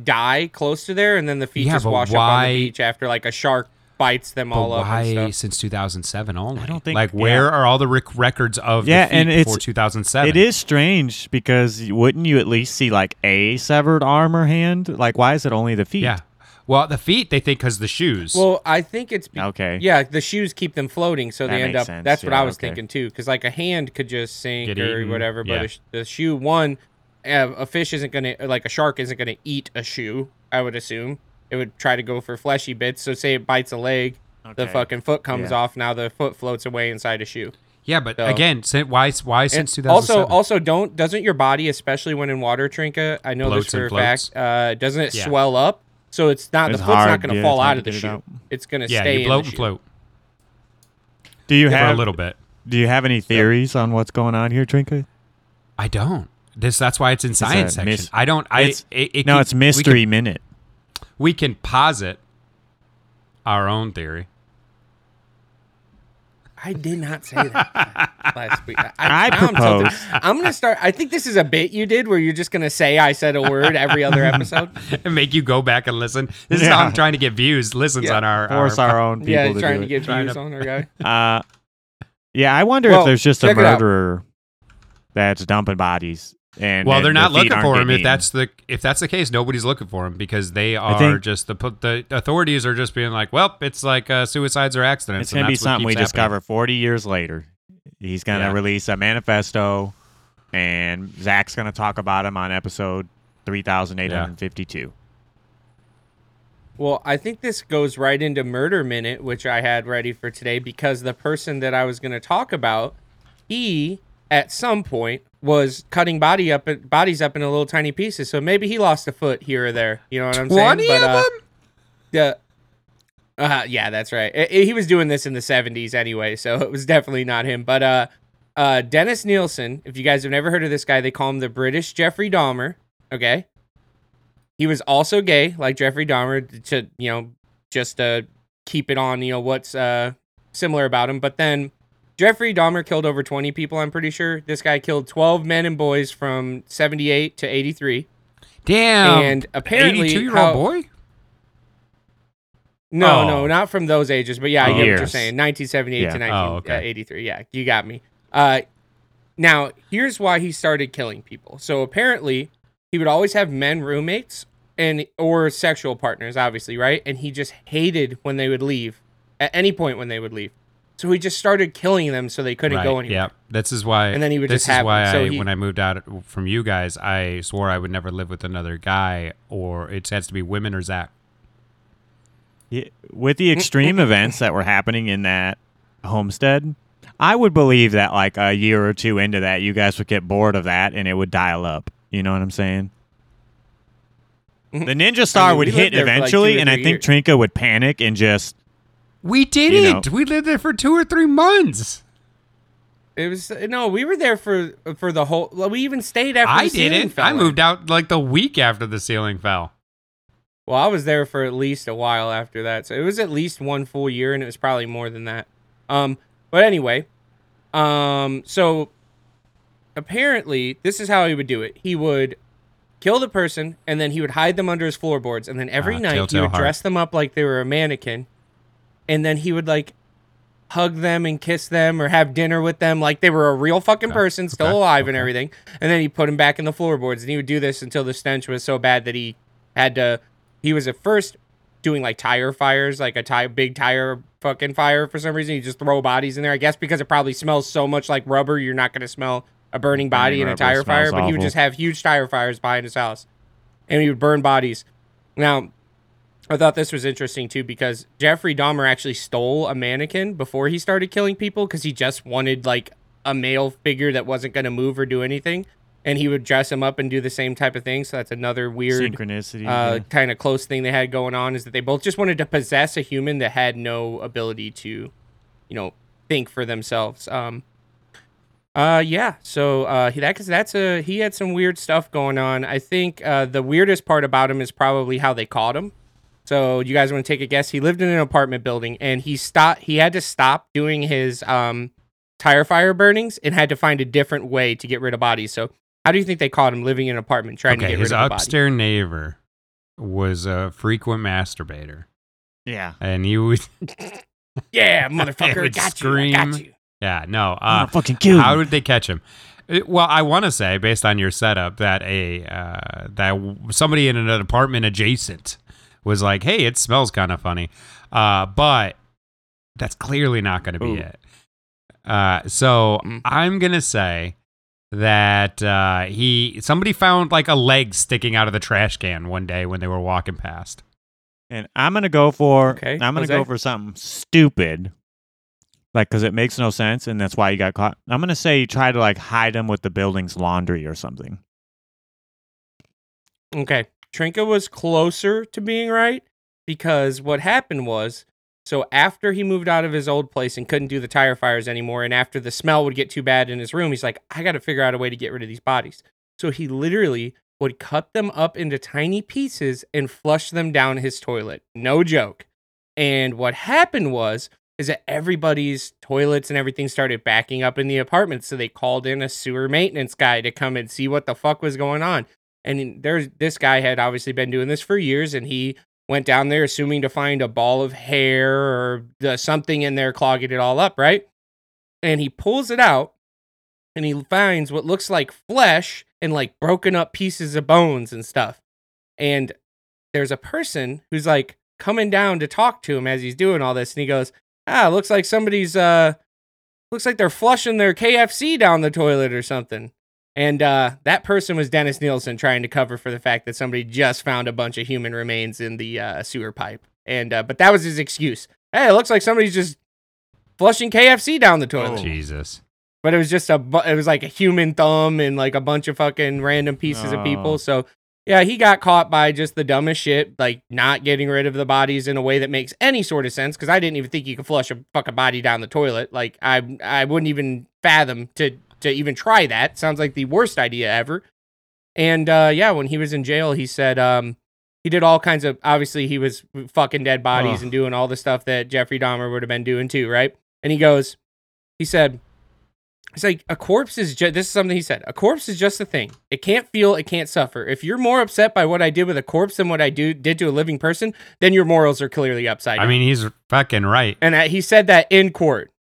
die close to there, and then the feet Yeah, just but wash up on the beach after like a shark bites them But all up why and stuff. since 2007 only? I don't think- like where yeah. are all the rec- records of Yeah, the feet and it's- before 2007? It is strange because wouldn't you at least see like a severed arm or hand? Like, why is it only the feet? Yeah. Well, the feet they think because the shoes. Well, I think it's be- Okay. Yeah, the shoes keep them floating, so That they end up. sense, That's what I was okay. thinking too, because like a hand could just sink Get or eaten, whatever, but yeah. a the shoe one, uh, a fish isn't gonna like a shark isn't gonna eat a shoe. I would assume it would try to go for fleshy bits. So say it bites a leg, the fucking foot comes Yeah. off. Now the foot floats away inside a shoe. yeah, but so- again, sin- why why since 2007? also, also don't doesn't your body, especially when in water, Trinka? I know Bloats this for a fact. Uh, doesn't it Yeah. swell up? So it's not It's the foot's not hard, going to fall out of the get it shoe. It's going to yeah, stay you bloat and float Do you for a little bit. Do you have any theories on what's going on here, Trinka? I don't. This that's why it's in a science section. mis- I don't. I It's- it, it no, can- it's mystery can- minute. We can, posit our own theory. I did not say that last week. I, I now I'm propose. I'm gonna start. I think this is a bit you did where you're just gonna say I said a word every other episode. and make you go back and listen. This is how I'm trying to get views, listens Yeah. on our Force our own people yeah, to trying do to it. get Trying views to- on our guy. Uh, yeah, I wonder Well, if there's just a check it out. murderer that's dumping bodies. And Well, and they're not looking for him. getting If that's the if that's the case, nobody's looking for him because they are think- just the the authorities are just being like, well, it's like uh, suicides or eaten. accidents. it's gonna be that's what something we happening. discover 40 years later. He's gonna Yeah. release a manifesto, and Zach's gonna talk about him on episode 3852. Well, I think this goes right into Murder Minute, which I had ready for today because the person that I was going to talk about, he at some point was cutting body up bodies up into little tiny pieces. So maybe he lost a foot here or there. You know what I'm saying? Twenty of uh, them. the uh, yeah, that's right. I- I- he was doing this in the 70s anyway, so it was definitely not him. But uh, uh, Dennis Nilsen, if you guys have never heard of this guy, they call him the British Jeffrey Dahmer. Okay, he was also gay, like Jeffrey Dahmer, to you know just uh keep it on you know what's uh similar about him. But then Jeffrey Dahmer killed over 20 people. I'm pretty sure this guy killed 12 men and boys from 78 to 83. Damn. and apparently eighty-two year old boy. No, Oh. no, not from those ages, but yeah, I get what you're saying. 1978 Yeah. to Oh, okay. 1983. Yeah, you got me. Uh, now, here's why he started killing people. So apparently, he would always have men roommates and or sexual partners, obviously, right? And he just hated when they would leave at any point when they would leave. So he just started killing them so they couldn't right. go anywhere. Yeah, this is why. And then he would This just is have why them. So I, he- when I moved out from you guys, I swore I would never live with another guy, or it has to be women or Zach. Yeah, with the extreme events that were happening in that homestead, I would believe that like a year or two into that, you guys would get bored of that and it would dial up. You know what I'm saying? Mm-hmm. The ninja star mean, would hit lived there for, like, eventually, and I think years. Trinka would panic and just We did You it. know. We lived there for two or three months. It was no, we were there for for the whole. We even stayed after I the ceiling I didn't. fell I moved out like the week after the ceiling fell. Well, I was there for at least a while after that, so it was at least one full year, and it was probably more than that. Um, but anyway, um, so apparently this is how he would do it. He would kill the person, and then he would hide them under his floorboards, and then every Ah, night he would heart. dress them up like they were a mannequin, and then he would like hug them and kiss them or have dinner with them like they were a real fucking person, still okay, alive and everything. And then he put them back in the floorboards, and he would do this until the stench was so bad that he had to. He was at first doing like tire fires, like a tire, big tire fucking fire for some reason. You just throw bodies in there, I guess, because it probably smells so much like rubber, you're not going to smell a burning body Burning in a tire fire. smells But he would just have huge tire fires behind his house, and he would burn bodies. Now, I thought this was interesting too because Jeffrey Dahmer actually stole a mannequin before he started killing people because he just wanted like a male figure that wasn't going to move or do anything, and he would dress him up and do the same type of thing. So that's another weird synchronicity. uh, yeah. kind of close thing they had going on is that they both just wanted to possess a human that had no ability to, you know, think for themselves. Um, uh, yeah. So uh, he- that cause that's a he had some weird stuff going on. I think uh, the weirdest part about him is probably how they caught him. So you guys want to take a guess? He lived in an apartment building and he stopped he had to stop doing his um tire fire burnings and had to find a different way to get rid of bodies. So how do you think they caught him living in an apartment trying to get rid of a body? upstairs neighbor was a frequent masturbator, Yeah. and he would. Yeah, motherfucker, would got you, I got scream. you. Yeah, no. I'm Uh, gonna fucking kill how did they catch him? Uh, Well, I want to say, based on your setup, that a uh, that somebody in an apartment adjacent was like, "Hey, it smells kind of funny," uh, but that's clearly not going to be Ooh. it. Uh, so Mm. I'm gonna say that uh, he somebody found like a leg sticking out of the trash can one day when they were walking past. And I'm gonna go for Okay, I'm gonna Jose? go for something stupid, like because it makes no sense, and that's why you got caught. I'm gonna say you tried to like hide him with the building's laundry or something. Okay. Trinka was closer to being right because what happened was so after he moved out of his old place and couldn't do the tire fires anymore, and after the smell would get too bad in his room, he's like, I got to figure out a way to get rid of these bodies. So he literally would cut them up into tiny pieces and flush them down his toilet. No joke. And what happened was is that everybody's toilets and everything started backing up in the apartment. So they called in a sewer maintenance guy to come and see what the fuck was going on. And there's this guy had obviously been doing this for years, and he went down there assuming to find a ball of hair or the, something in there clogging it all up, right? And he pulls it out, and he finds what looks like flesh and like broken up pieces of bones and stuff. And there's a person who's like coming down to talk to him as he's doing all this, and he goes, "Ah, looks like somebody's uh, looks like they're flushing their KFC down the toilet or something." And uh, that person was Dennis Nilsen trying to cover for the fact that somebody just found a bunch of human remains in the uh, sewer pipe. And uh, but that was his excuse. Hey, it looks like somebody's just flushing KFC down the toilet. Jesus. But it was just a bu- it was like a human thumb and like a bunch of fucking random pieces of Oh. people. So yeah, he got caught by just the dumbest shit, like not getting rid of the bodies in a way that makes any sort of sense. Because I didn't even think you could flush a fucking body down the toilet. Like I I wouldn't even fathom to to even try that. Sounds like the worst idea ever. And uh, yeah, when he was in jail, he said um, he did all kinds of. Obviously, he was fucking dead bodies Ugh. and doing all the stuff that Jeffrey Dahmer would have been doing too, right? And he goes, he said, it's like a corpse is just. This is something he said. A corpse is just a thing. It can't feel. It can't suffer. If you're more upset by what I did with a corpse than what I do did to a living person, then your morals are clearly upside down. I mean, he's fucking right. and uh, he said that in court.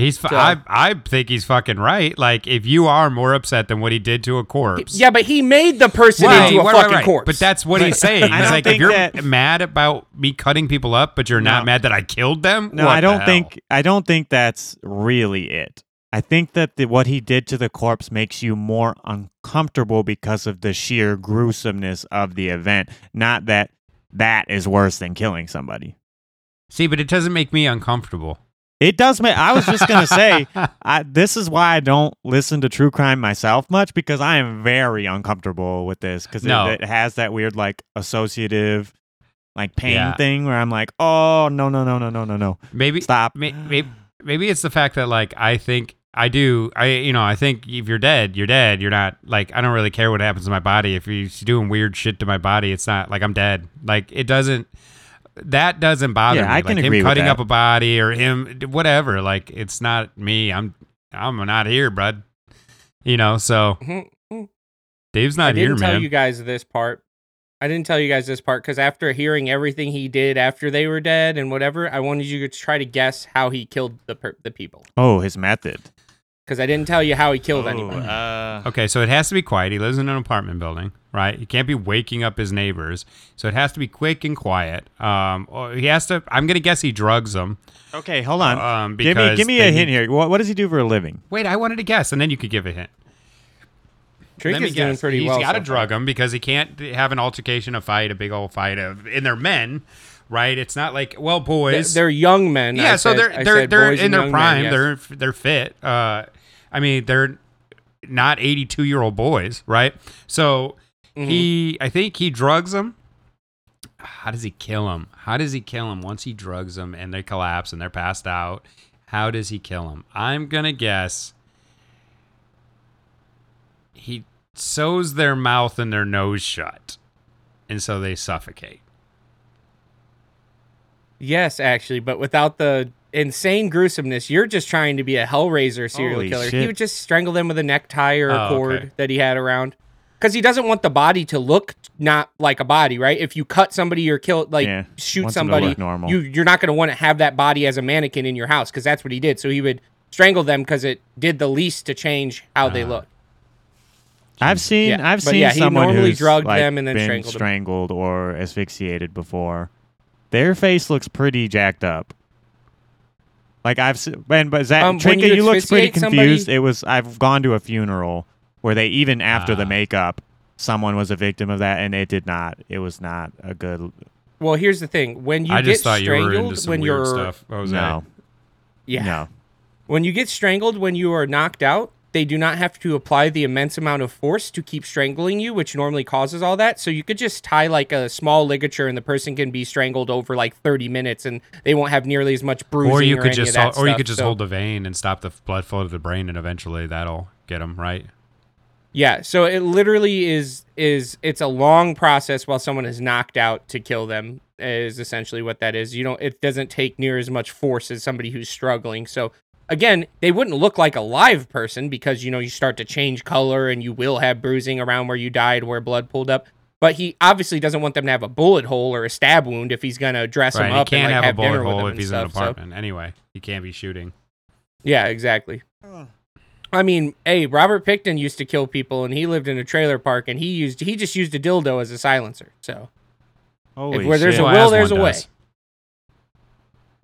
He's. Fu- So- I. I think he's fucking right. Like, if you are more upset than what he did to a corpse, Yeah, but he made the person Right, into a right, right, fucking right. corpse. But that's what he's saying. I He's don't like, if think you're that- mad about me cutting people up, but you're not No. mad that I killed them, No, what I don't hell? think I don't think that's really it. I think that the, what he did to the corpse makes you more uncomfortable because of the sheer gruesomeness of the event, not that that is worse than killing somebody. See, but it doesn't make me uncomfortable. It does make I was just going to say I, this is why I don't listen to true crime myself much because I am very uncomfortable with this because No. it, it has that weird like associative like pain Yeah. thing where I'm like, "Oh, no, no, no, no, no, no, no. Maybe Stop." may- may- maybe it's the fact that like I think I do I you know I think if you're dead you're dead you're not like I don't really care what happens to my body if you're doing weird shit to my body it's not like I'm dead like it doesn't that doesn't bother Yeah, me I can like agree him with cutting that. up a body or him whatever like it's not me I'm I'm not here bud you know so Mhm. Dave's not here man. I didn't tell man you guys this part. I didn't tell you guys this part because after hearing everything he did after they were dead and whatever, I wanted you to try to guess how he killed the per- the people. Oh, his method. Because I didn't tell you how he Oh, killed anyone. Uh, Okay, so it has to be quiet. He lives in an apartment building, right? He can't be waking up his neighbors. So it has to be quick and quiet. Um, or he has to. I'm gonna guess he drugs them. okay, hold on. Um, give me give me a hint need- here. What, what does he do for a living? Wait, I wanted to guess, and then you could give a hint. Let me Trinka's doing pretty He's well. He's got to so drug far. them because he can't have an altercation, a fight, a big old fight. Of, and they're men, right? It's not like well, They're, boys. they're young men. yeah, I so said- they're I they're said they're boys in their young men, prime. yes. They're they're fit. Uh, I mean, they're not 82 year old boys, right? So Mm-hmm. he, I think he drugs them. How does he kill them? How does he kill them once he drugs them and they collapse and they're passed out? How does he kill them? I'm gonna guess he sews their mouth and their nose shut, and so they suffocate. Yes, actually, but without the insane gruesomeness, you're just trying to be a Hellraiser serial Holy killer. He would just strangle them with a necktie or a Oh, cord okay. that he had around. Because he doesn't want the body to look not like a body, right? If you cut somebody or kill, like Yeah, shoot somebody, you you're not going to want to have that body as a mannequin in your house because that's what he did. So he would strangle them because it did the least to change how they Ah. look. I've seen Yeah, I've but seen yeah, he someone normally who's drugged like, them and then been strangled strangled or asphyxiated before. Their face looks pretty jacked up. Like I've seen, and but Zach Um, when Trinket, you you looked pretty asphyxiate somebody- confused. It was I've gone to a funeral where they even after the Ah. makeup, someone was a victim of that, and it did not. It was not a good. Well, here's the thing: when you I get just thought you were strangled, into some when weird you're stuff. What was no, yeah, no. When you get strangled when you are knocked out, they do not have to apply the immense amount of force to keep strangling you, which normally causes all that. So you could just tie like a small ligature and the person can be strangled over like 30 minutes and they won't have nearly as much bruising Or you or could just of that hol- or you could just So- hold the vein and stop the blood flow to the brain, and eventually that'll get them right. Yeah, so it literally is is it's a long process while someone is knocked out to kill them is essentially what that is. You don't it doesn't take near as much force as somebody who's struggling. So again, they wouldn't look like a live person because you know you start to change color and you will have bruising around where you died where blood pulled up. But he obviously doesn't want them to have a bullet hole or a stab wound if he's gonna dress Right? them He up can't and like, have, have, a bullet dinner with hole if and he's in an stuff. So- apartment. Anyway, he can't be shooting. yeah, exactly. I mean, hey, Robert Pickton used to kill people, and he lived in a trailer park, and he used he just used a dildo as a silencer. So Holy where there's a will, there's a one way.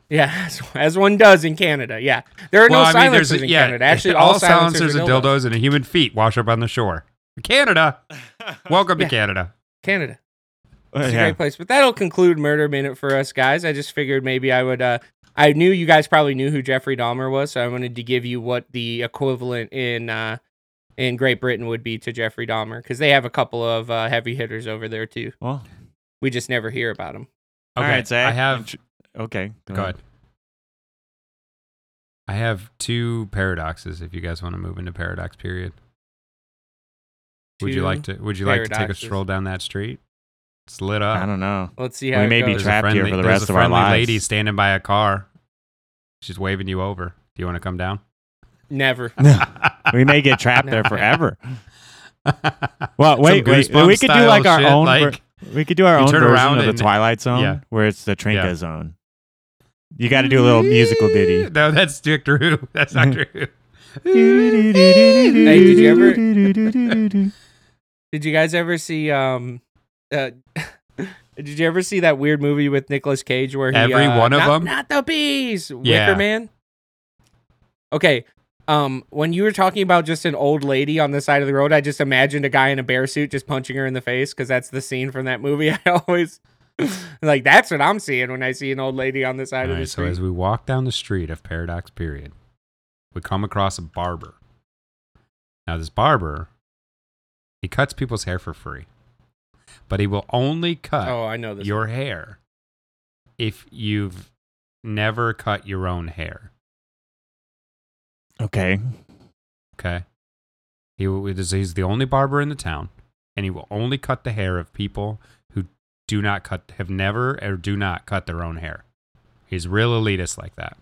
Does. Yeah, as, as one does in Canada. Yeah, there are Well, no I mean, there's silencers a, in yeah, Canada. Actually, all, all, silencers are and dildos and human feet wash up on the shore. Canada, welcome Yeah. to Canada. Canada. Uh, It's a yeah. great place. But that'll conclude Murder Minute for us guys. I just figured maybe I would. uh I knew you guys probably knew who Jeffrey Dahmer was, so I wanted to give you what the equivalent in uh in Great Britain would be to Jeffrey Dahmer because they have a couple of uh, heavy hitters over there too. Well, We just never hear about them. all Okay, right, Zach. I have int- Okay, Go ahead. I have two paradoxes. If you guys want to move into paradox period, would you like to? Would you like to take a stroll down that street? It's lit up. I don't know. Let's see how We it may be goes. There's a trapped here for the rest of our friendly lives. lady standing by a car. She's waving you over. Do you want to come down? Never. we may get trapped there forever. Well, wait, Some wait. We could do like our shit, own. like- ver- we could do our own version around of the Twilight Zone, yeah. where it's the Trinka Yeah. Zone. You got to do a little musical ditty. No, that's Doctor Who. That's Doctor Who. Hey, did you ever- Did you guys ever see um uh Did you ever see that weird movie with Nicolas Cage where he Every uh, one of not- them? Not the bees. Yeah. Wicker Man. Okay. Um, when you were talking about just an old lady on the side of the road, I just imagined a guy in a bear suit just punching her in the face because that's the scene from that movie. I always like that's what I'm seeing when I see an old lady on the side All of the right, so as we walk down the street of Paradox Period, we come across a barber. Now, this barber, he cuts people's hair for free, but he will only cut oh, I know this. your hair if you've never cut your own hair. Okay. Okay, he will- he's the only barber in the town, and he will only cut the hair of people who do not cut, have never or do not cut their own hair. He's real elitist like that.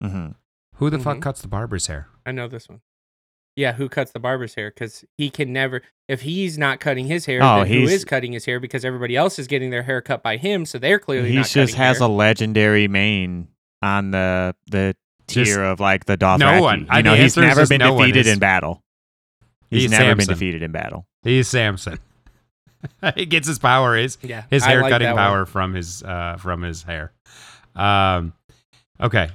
hmm Who the fuck Mhm. cuts the barber's hair? I know this one. Yeah, who cuts the barber's hair? Because he can never. If he's not cutting his hair, Oh, then who he's- is cutting his hair? Because everybody else is getting their hair cut by him, so they're clearly He not. just has hair. a legendary mane on the the tier Just- of like the Dothraki. No one. I- You know, he's never been no defeated He's- in battle. He's, He's never Samson. been defeated in battle. He's Samson. he gets his power is Yeah, his I hair like cutting that one. power from his uh from his hair. Um okay.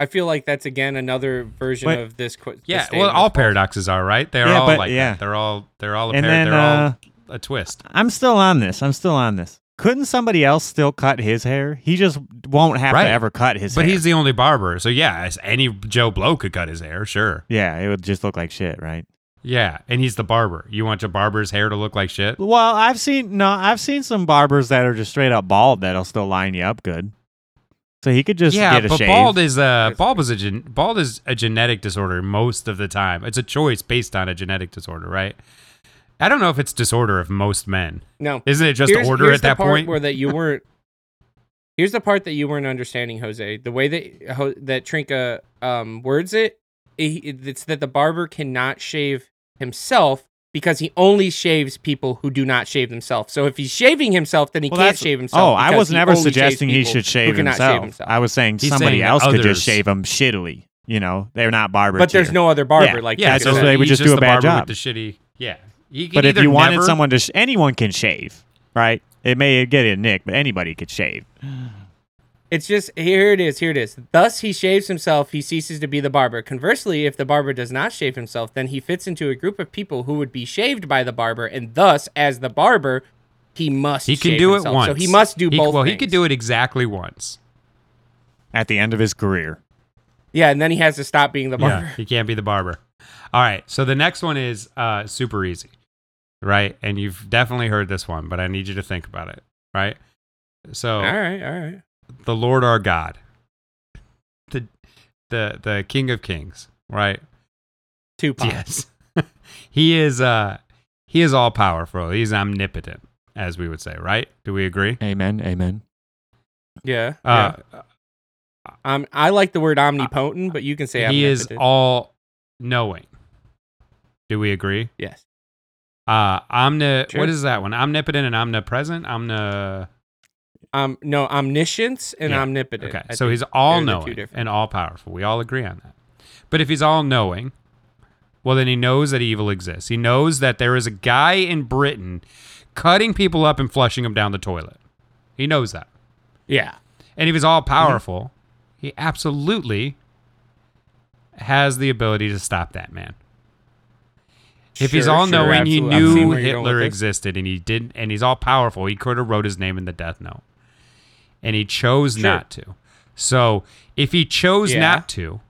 I feel like that's again another version But- of this. Qu- this Yeah, well all paradoxes are, right? They're Yeah, all but- like yeah. that. They're all they're all a And par- then they're uh, all a twist. I'm still on this. I'm still on this. Couldn't somebody else still cut his hair? He just won't have Right. to ever cut his But hair. he's the only barber. So yeah, any Joe Blow could cut his hair, sure. yeah, it would just look like shit, right? Yeah, and he's the barber. You want your barber's hair to look like shit? Well, I've seen no, I've seen some barbers that are just straight up bald that'll still line you up good. So he could just yeah, get a but shave. bald is a bald is a gen, bald is a genetic disorder most of the time. It's a choice based on a genetic disorder, right? I don't know if it's disorder of most men. no. Isn't it just here's, order here's at that part point? where that you weren't. Here's the part that you weren't understanding, Jose. The way that that Trinka um, words it, i- it's that the barber cannot shave himself because he only shaves people who do not shave themselves. So if he's shaving himself, then he Well, can't oh, shave himself. Oh, I was never suggesting he should shave himself. shave himself. I was saying He's somebody saying that else could just shave him shittily. You know, they're not barber. but there's tier. no other barber Yeah. like Yeah, Trinka so so they would he's just do a the bad job. With the shitty, yeah. You can But if either you wanted never- someone to, sh- anyone can shave, right? It may get a nick, but anybody could shave. It's just here it is, here it is. Thus he shaves himself, he ceases to be the barber. Conversely, if the barber does not shave himself, then he fits into a group of people who would be shaved by the barber, and thus, as the barber, he must he can shave do it once. So he must do both. Well, he things. could do it exactly once. At the end of his career, Yeah, and then he has to stop being the barber. Yeah, he can't be the barber. All right, so the next one is uh, super easy, right? And you've definitely heard this one, but I need you to think about it, right? So All right, all right. The Lord our God, the the the King of Kings, right? Tupac. Yes, he is. Uh, he is all powerful. He's omnipotent, as we would say, right? Do we agree? amen, amen. Yeah. Uh, yeah. Um, I like the word omnipotent, but you can say he is all knowing. Do we agree? Yes. Uh, omni. Sure. What is that one? Omnipotent and omnipresent. Omni. Um, no, omniscience and Yeah. omnipotent. Okay, I so he's all they're the two knowing and all powerful. We all agree on that. But if he's all knowing, well, then he knows that evil exists. He knows that there is a guy in Britain cutting people up and flushing them down the toilet. He knows that. Yeah. And if he's all powerful, he absolutely has the ability to stop that man. If he's Sure, all sure, knowing, he absolutely. I'm knew where you're going Hitler existed and he didn't and he's all powerful. He could have wrote his name in the death note. And he chose Sure. not to. So, if he chose Yeah. not to,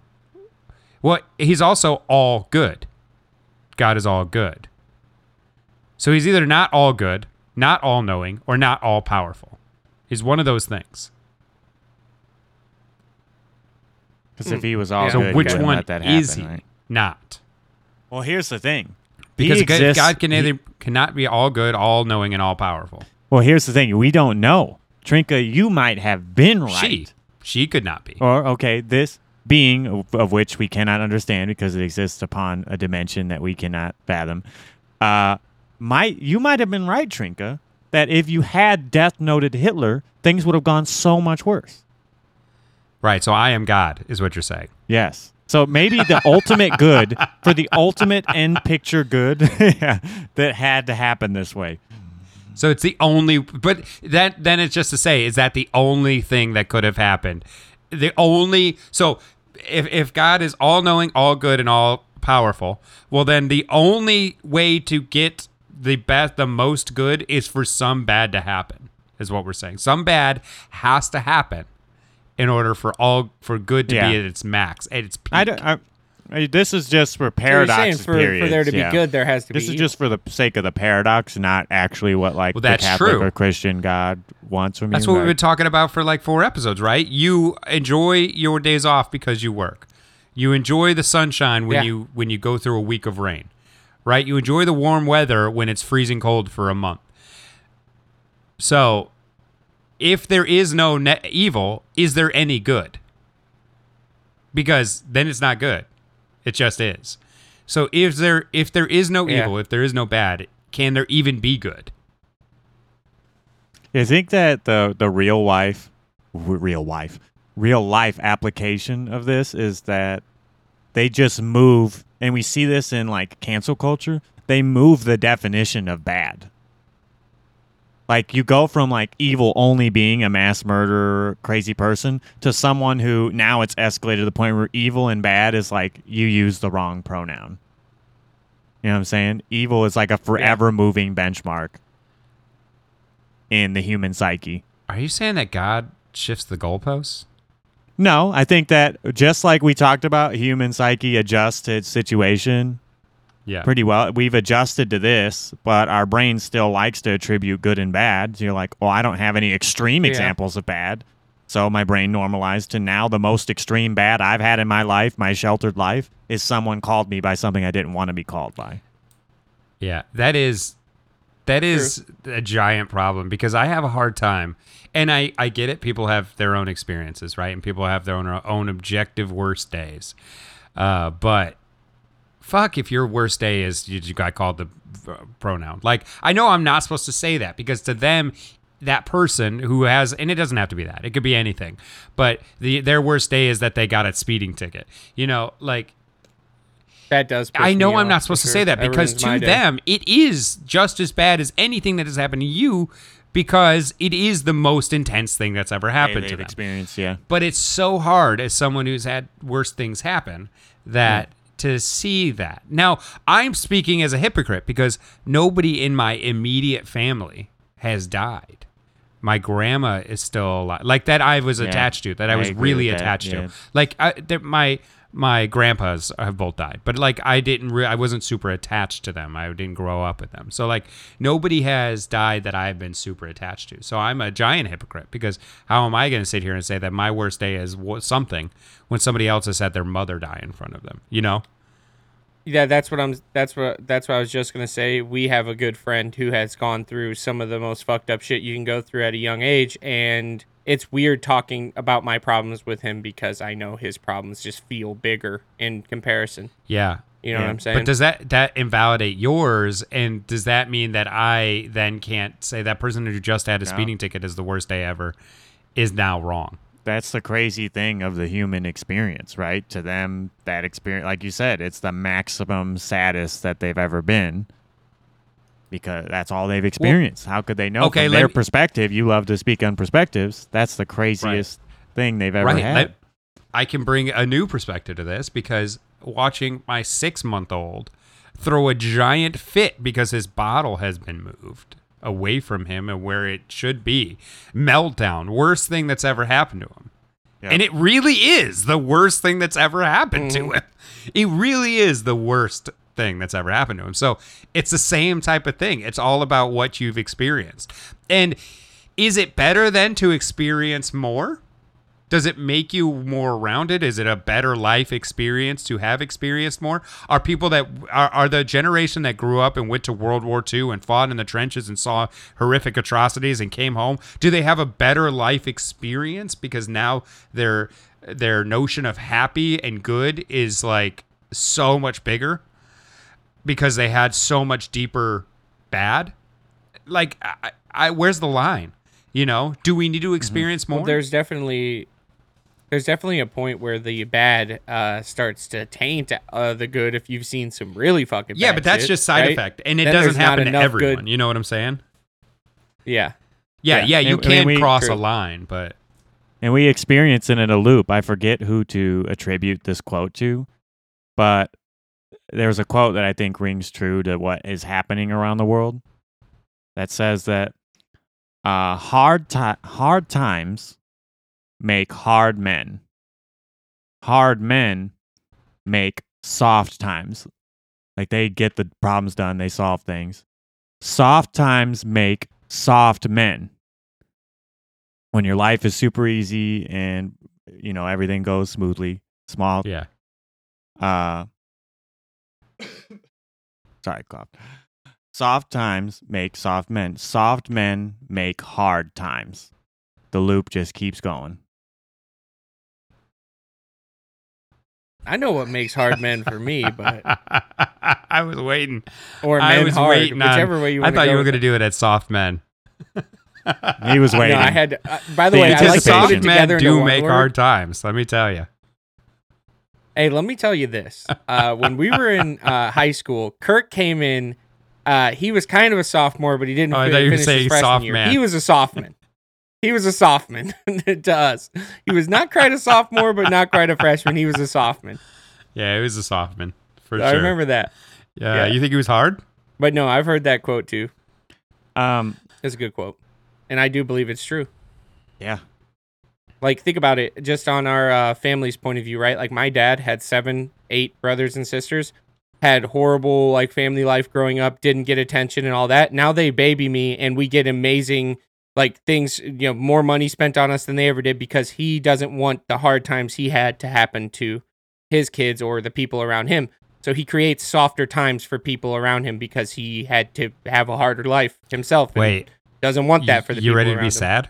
well, he's also all good. God is all good. So he's either not all good, not all knowing, or not all powerful. He's one of those things. Because if he was all Yeah. So which he one let that happen, is he right? not? Well, here's the thing. Because he God- exists, God can he- cannot be all good, all knowing, and all powerful. well, here's the thing. We don't know. Trinka, you might have been right. She, she could not be. Or okay, this being of, which we cannot understand because it exists upon a dimension that we cannot fathom. Uh, might you might have been right, Trinka, that if you had death noted Hitler, things would have gone so much worse. Right. So I am God, is what you're saying. Yes. So maybe the ultimate good for the ultimate end picture good yeah, that had to happen this way. So it's the only, but that then it's just to say, is that the only thing that could have happened? The only, so if if God is all knowing, all good, and all powerful, well then the only way to get the best, the most good, is for some bad to happen. Is what we're saying. Some bad has to happen in order for all for good to Yeah. be at its max, at its peak. I don't. I, this is just for So you're paradox saying for, for there to be yeah. good, there has to This be. is just for the sake of the paradox, not actually what like Well, the that's Catholic true. or Christian God wants from That's you. what we've been talking about for like four episodes, right? You enjoy your days off because you work. You enjoy the sunshine when Yeah. you when you go through a week of rain, right? You enjoy the warm weather when it's freezing cold for a month. So, if there is no ne- evil, is there any good? Because then it's not good. It just is. So if there if there is no Yeah. evil, if there is no bad, can there even be good? I think that the the real wife, w- real wife, real life application of this is that they just move, and we see this in like cancel culture. They move the definition of bad. Like you go from like evil only being a mass murderer, crazy person, to someone who now it's escalated to the point where evil and bad is like you use the wrong pronoun. You know what I'm saying? Evil is like a forever moving benchmark in the human psyche. Are you saying that God shifts the goalposts? No, I think that just like we talked about, human psyche adjusts to its situation Yeah. pretty well. We've adjusted to this, but our brain still likes to attribute good and bad. So you're like, well, I don't have any extreme Yeah. examples of bad. So my brain normalized to now the most extreme bad I've had in my life, my sheltered life, is someone called me by something I didn't want to be called by. Yeah, that is That is a giant problem because I have a hard time, and I I get it. People have their own experiences, right? And people have their own own objective worst days. Uh, but fuck, if your worst day is you, you got called the pronoun. Like I know I'm not supposed to say that because to them. That person who has, and it doesn't have to be that. It could be anything, but the their worst day is that they got a speeding ticket. You know, like That does. I know I'm not for supposed to say that That because ruins my to day. them it is just as bad as anything that has happened to you because it is the most intense thing that's ever happened to they've them. experienced, yeah. But it's so hard as someone who's had worse things happen that to see that. Now, I'm speaking as a hypocrite because nobody in my immediate family has died. My grandma is still alive. Like that I was Yeah, attached to, that I I was really with that, attached yeah. to. Like I, my my grandpas have both died, but like I didn't, re- I wasn't super attached to them. I didn't grow up with them, so like nobody has died that I've been super attached to. So I'm a giant hypocrite because how am I going to sit here and say that my worst day is something when somebody else has had their mother die in front of them? You know? Yeah, that's what I'm. That's what. That's what I was just gonna say. We have a good friend who has gone through some of the most fucked up shit you can go through at a young age, and it's weird talking about my problems with him because I know his problems just feel bigger in comparison. Yeah. You know what I'm saying? But does that that invalidate yours? And does that mean that I then can't say that person who just had a No. speeding ticket is the worst day ever is now wrong? That's the crazy thing of the human experience, right? To them, that experience, like you said, it's the maximum saddest that they've ever been because that's all they've experienced. How could they know okay, from their me- perspective? You love to speak on perspectives. That's the craziest thing they've ever right. had. let- I can bring a new perspective to this because watching my six month old throw a giant fit because his bottle has been moved away from him and where it should be. Meltdown, worst thing that's ever happened to him. Yeah. And it really is the worst thing that's ever happened to mm-hmm. him. It really is the worst thing that's ever happened to him. So it's the same type of thing. It's all about what you've experienced. And is it better then to experience more? Does it make you more rounded? Is it a better life experience to have experienced more? Are people that are, are the generation that grew up and went to World War II and fought in the trenches and saw horrific atrocities and came home? Do they have a better life experience because now their their notion of happy and good is like so much bigger because they had so much deeper bad? Like, I, I where's the line? You know, do we need to experience more? Well, there's definitely there's definitely a point where the bad uh, starts to taint uh, the good if you've seen some really fucking Yeah, but that's shit, just side right? effect, and it Then doesn't happen to everyone. good- You know what I'm saying? Yeah, Yeah, yeah. Yeah. you And- I mean, can we- cross a line, but And we experience it in a loop. I forget who to attribute this quote to, but there's a quote that I think rings true to what is happening around the world that says that uh, hard, ti- hard times make hard men. Hard men make soft times. Like they get the problems done, they solve things. Soft times make soft men when your life is super easy and you know everything goes smoothly small yeah. uh sorry cough soft times make soft men soft men make hard times the loop just keeps going I know what makes hard men for me, but I was waiting. or I was hard, waiting on- whichever way you. I wanna thought you were going to do it at soft men. he was waiting No, I had. Uh, by the The way, I like to put soft men together into do make word. hard times. Let me tell you. Hey, let me tell you this. Uh, when we were in uh, high school, Kirk came in. Uh, he was kind of a sophomore, but he didn't Oh, I fi- thought you were finish his saying freshman soft year. man. He was a sophomore. He was a sophomore to us. He was not quite a sophomore, but not quite a freshman. He was a sophomore. Yeah, he was a soft man for I sure. I remember that. Yeah, yeah. you think he was hard? But no, I've heard that quote too. um It's a good quote, and I do believe it's true. yeah Like, think about it just on our uh, family's point of view, right? Like, my dad had seven, eight brothers and sisters, had horrible, like, family life growing up, didn't get attention and all that. Now they baby me, and we get amazing, like, things, you know, more money spent on us than they ever did because he doesn't want the hard times he had to happen to his kids or the people around him. So he creates softer times for people around him because he had to have a harder life himself. and Wait, doesn't want that for the you people ready to be him. sad?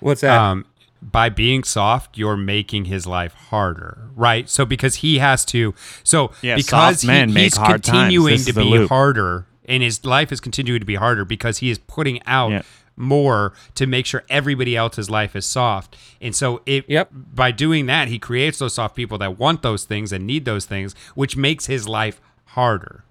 What's that? Um, by being soft, you're making his life harder, right? So because he has to, so Yeah, because soft he- men he's hard continuing to be loop. harder, and his life is continuing to be harder because he is putting out Yeah. more to make sure everybody else's life is soft. And so it Yep. by doing that, he creates those soft people that want those things and need those things, which makes his life harder.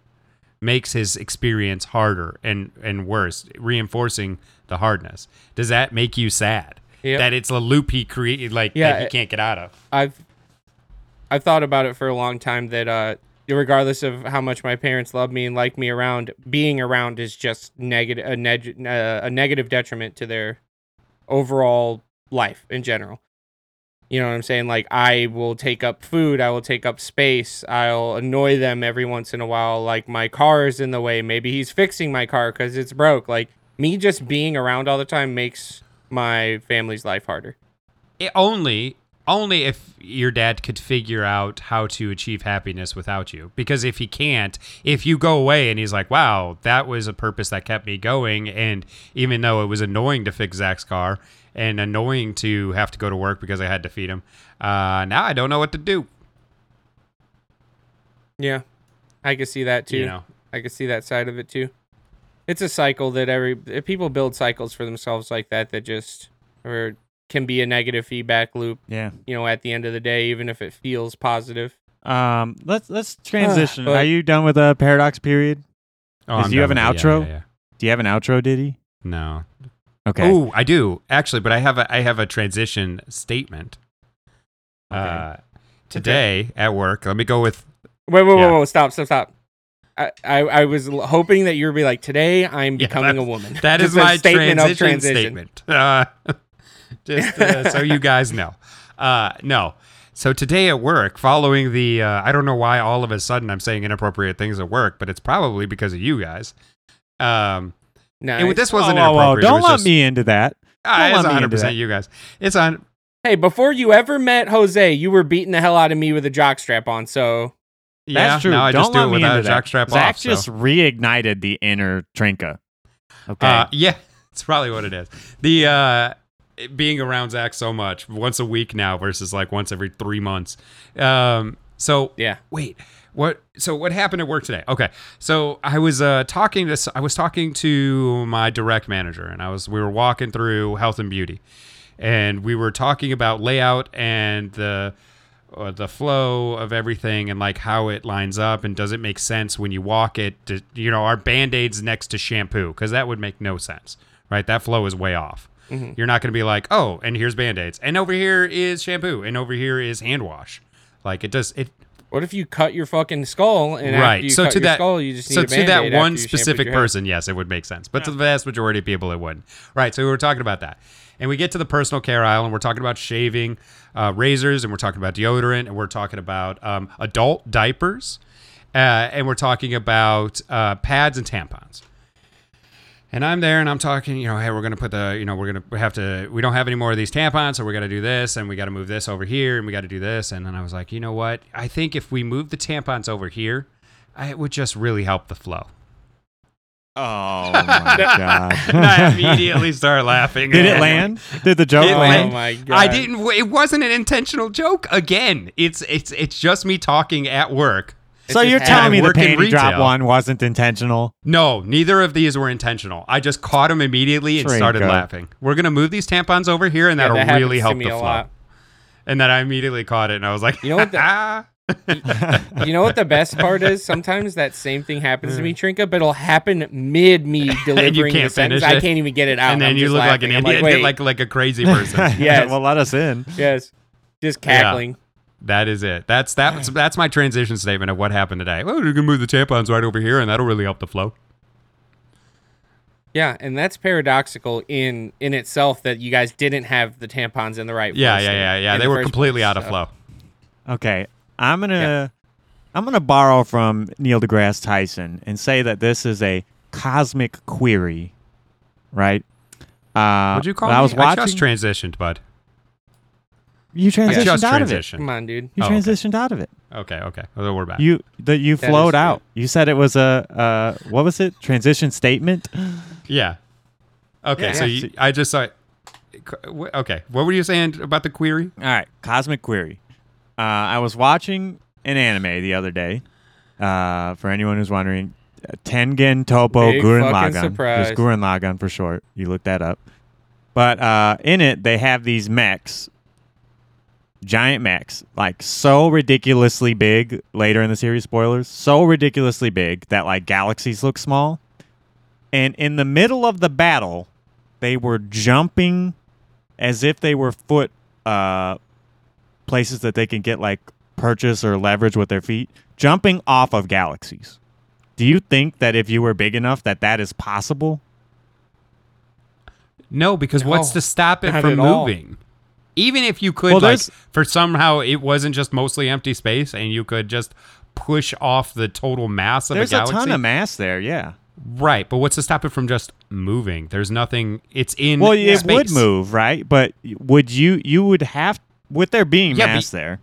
Makes his experience harder and and worse, reinforcing the hardness. Does that make you sad? Yep. That it's a loop he created like Yeah, that he can't get out of. I've I've thought about it for a long time that uh regardless of how much my parents love me and like me around being around is just negative a, neg- uh, a negative detriment to their overall life in general you know what i'm saying like i will take up food i will take up space i'll annoy them every once in a while like my car is in the way maybe he's fixing my car because it's broke like me just being around all the time makes my family's life harder It only only if your dad could figure out how to achieve happiness without you. Because if he can't, if you go away and he's like, "Wow, that was a purpose that kept me going," and even though it was annoying to fix Zach's car and annoying to have to go to work because I had to feed him, uh, now I don't know what to do. yeah i can see that too You know, I can see that side of it too. It's a cycle that every if people build cycles for themselves like that that just or can be a negative feedback loop, Yeah. you know, at the end of the day, even if it feels positive. Um. Let's let's transition. but- Are you done with the paradox period? oh, do you have an with it. Yeah, outro? yeah, yeah. Do you have an outro, Diddy? No. Okay. Oh, I do actually, but I have a I have a transition statement. Okay. Uh, today at work, let me go with Wait, wait, Yeah. wait, wait, stop, stop, stop. I, I, I was hoping that you would be like, today I'm Yeah, becoming a woman. That is my statement transition, of transition. statement. Uh, just uh, so you guys know. Uh, no. So today at work, following the, uh, I don't know why all of a sudden I'm saying inappropriate things at work, but it's probably because of you guys. Um, Nice. and this wasn't whoa, whoa. inappropriate. it Don't was let just- me into that. Ah, don't it's let me 100 into percent that. you guys. It's on. Hey, before you ever met Jose, you were beating the hell out of me with a jock strap on. So Yeah, That's true. Now I Don't just do it without a jock Zach off. so. just reignited the inner Trinka. Okay. Uh, yeah, it's probably what it is. The uh, being around Zach so much, once a week now versus like once every three months. Um, so yeah, wait, what? So what happened at work today? Okay, so I was uh talking to I was talking to my direct manager, and I was we were walking through health and beauty, and we were talking about layout and the. Uh, the flow of everything and like how it lines up and does it make sense when you walk it to, you know our band-aids next to shampoo? Because that would make no sense right? That flow is way off. You're not going to be like oh and here's band-aids and over here is shampoo and over here is hand wash. Like it does it what if you cut your fucking skull and right. so cut to your that skull, you just need so to that one specific person yes it would make sense but to the vast majority of people it wouldn't. Right so we were talking about that and we get to the personal care aisle and we're talking about shaving uh, razors and we're talking about deodorant and we're talking about um, adult diapers uh, and we're talking about uh, pads and tampons and I'm there and I'm talking, you know, hey, we're going to put the, you know, we're going to have to, we don't have any more of these tampons, so we got to do this and we got to move this over here and we got to do this. And then I was like, you know what? I think if we move the tampons over here, I, it would just really help the flow. Oh my god. and I immediately started laughing. Did it land? Did the joke It Oh my god! I didn't. It wasn't an intentional joke. Again, it's it's it's just me talking at work. So just you're telling me the work in panty drop one wasn't intentional? No, neither of these were intentional. I just caught him immediately and started laughing. We're gonna move these tampons over here, and Yeah, that'll that happens really to help me the a flow. lot. And then I immediately caught it, and I was like, You know what the- "Ah." You know what the best part is? Sometimes that same thing happens to me, mm. Trinka, but it'll happen mid me delivering the sentence. I can't even get it out. and then I'm you just look like an I'm idiot, Like, like, Wait, like a crazy person. Yes. well, let us in. yes, just cackling. That is it. That's that's that's my transition statement of what happened today. Well, you can move the tampons right over here, and that'll really help the flow. Yeah, and that's paradoxical in in itself that you guys didn't have the tampons in the right. Yeah, place yeah, yeah, yeah. They the were completely place, out of so. flow. Okay, I'm gonna I'm gonna borrow from Neil deGrasse Tyson and say that this is a cosmic query, right? Uh, What'd you call when me? I was watching. just transitioned, bud. you transitioned just out of it. Come on, dude. You Oh, okay. transitioned out of it. Okay, okay. Well, we're back. You that you That is flowed true. out. You said it was a uh what was it? Transition statement. yeah. Okay, Yeah. so Yeah. you, I just saw. It. Okay, what were you saying about the query? All right, Cosmic Query. Uh, I was watching an anime the other day. Uh, for anyone who's wondering, uh, Tengen Toppa Big Gurren fucking Lagann. surprise. Gurren Lagann for short. You look that up. But uh, in it, they have these mechs, giant mechs, like so ridiculously big. Later in the series, spoilers, so ridiculously big that like galaxies look small. And in the middle of the battle, they were jumping as if they were foot uh, places that they can get like purchase or leverage with their feet, jumping off of galaxies. Do you think that if you were big enough that that is possible? No, because what's to stop it not from at all. moving? Even if you could, Well, like, for somehow it wasn't just mostly empty space, and you could just push off the total mass of There's a a, ton of mass there, yeah. right, but what's to stop it from just moving? There's nothing. It's in. Well, it space. would move, right? But would you you would have with there being Yeah, mass there?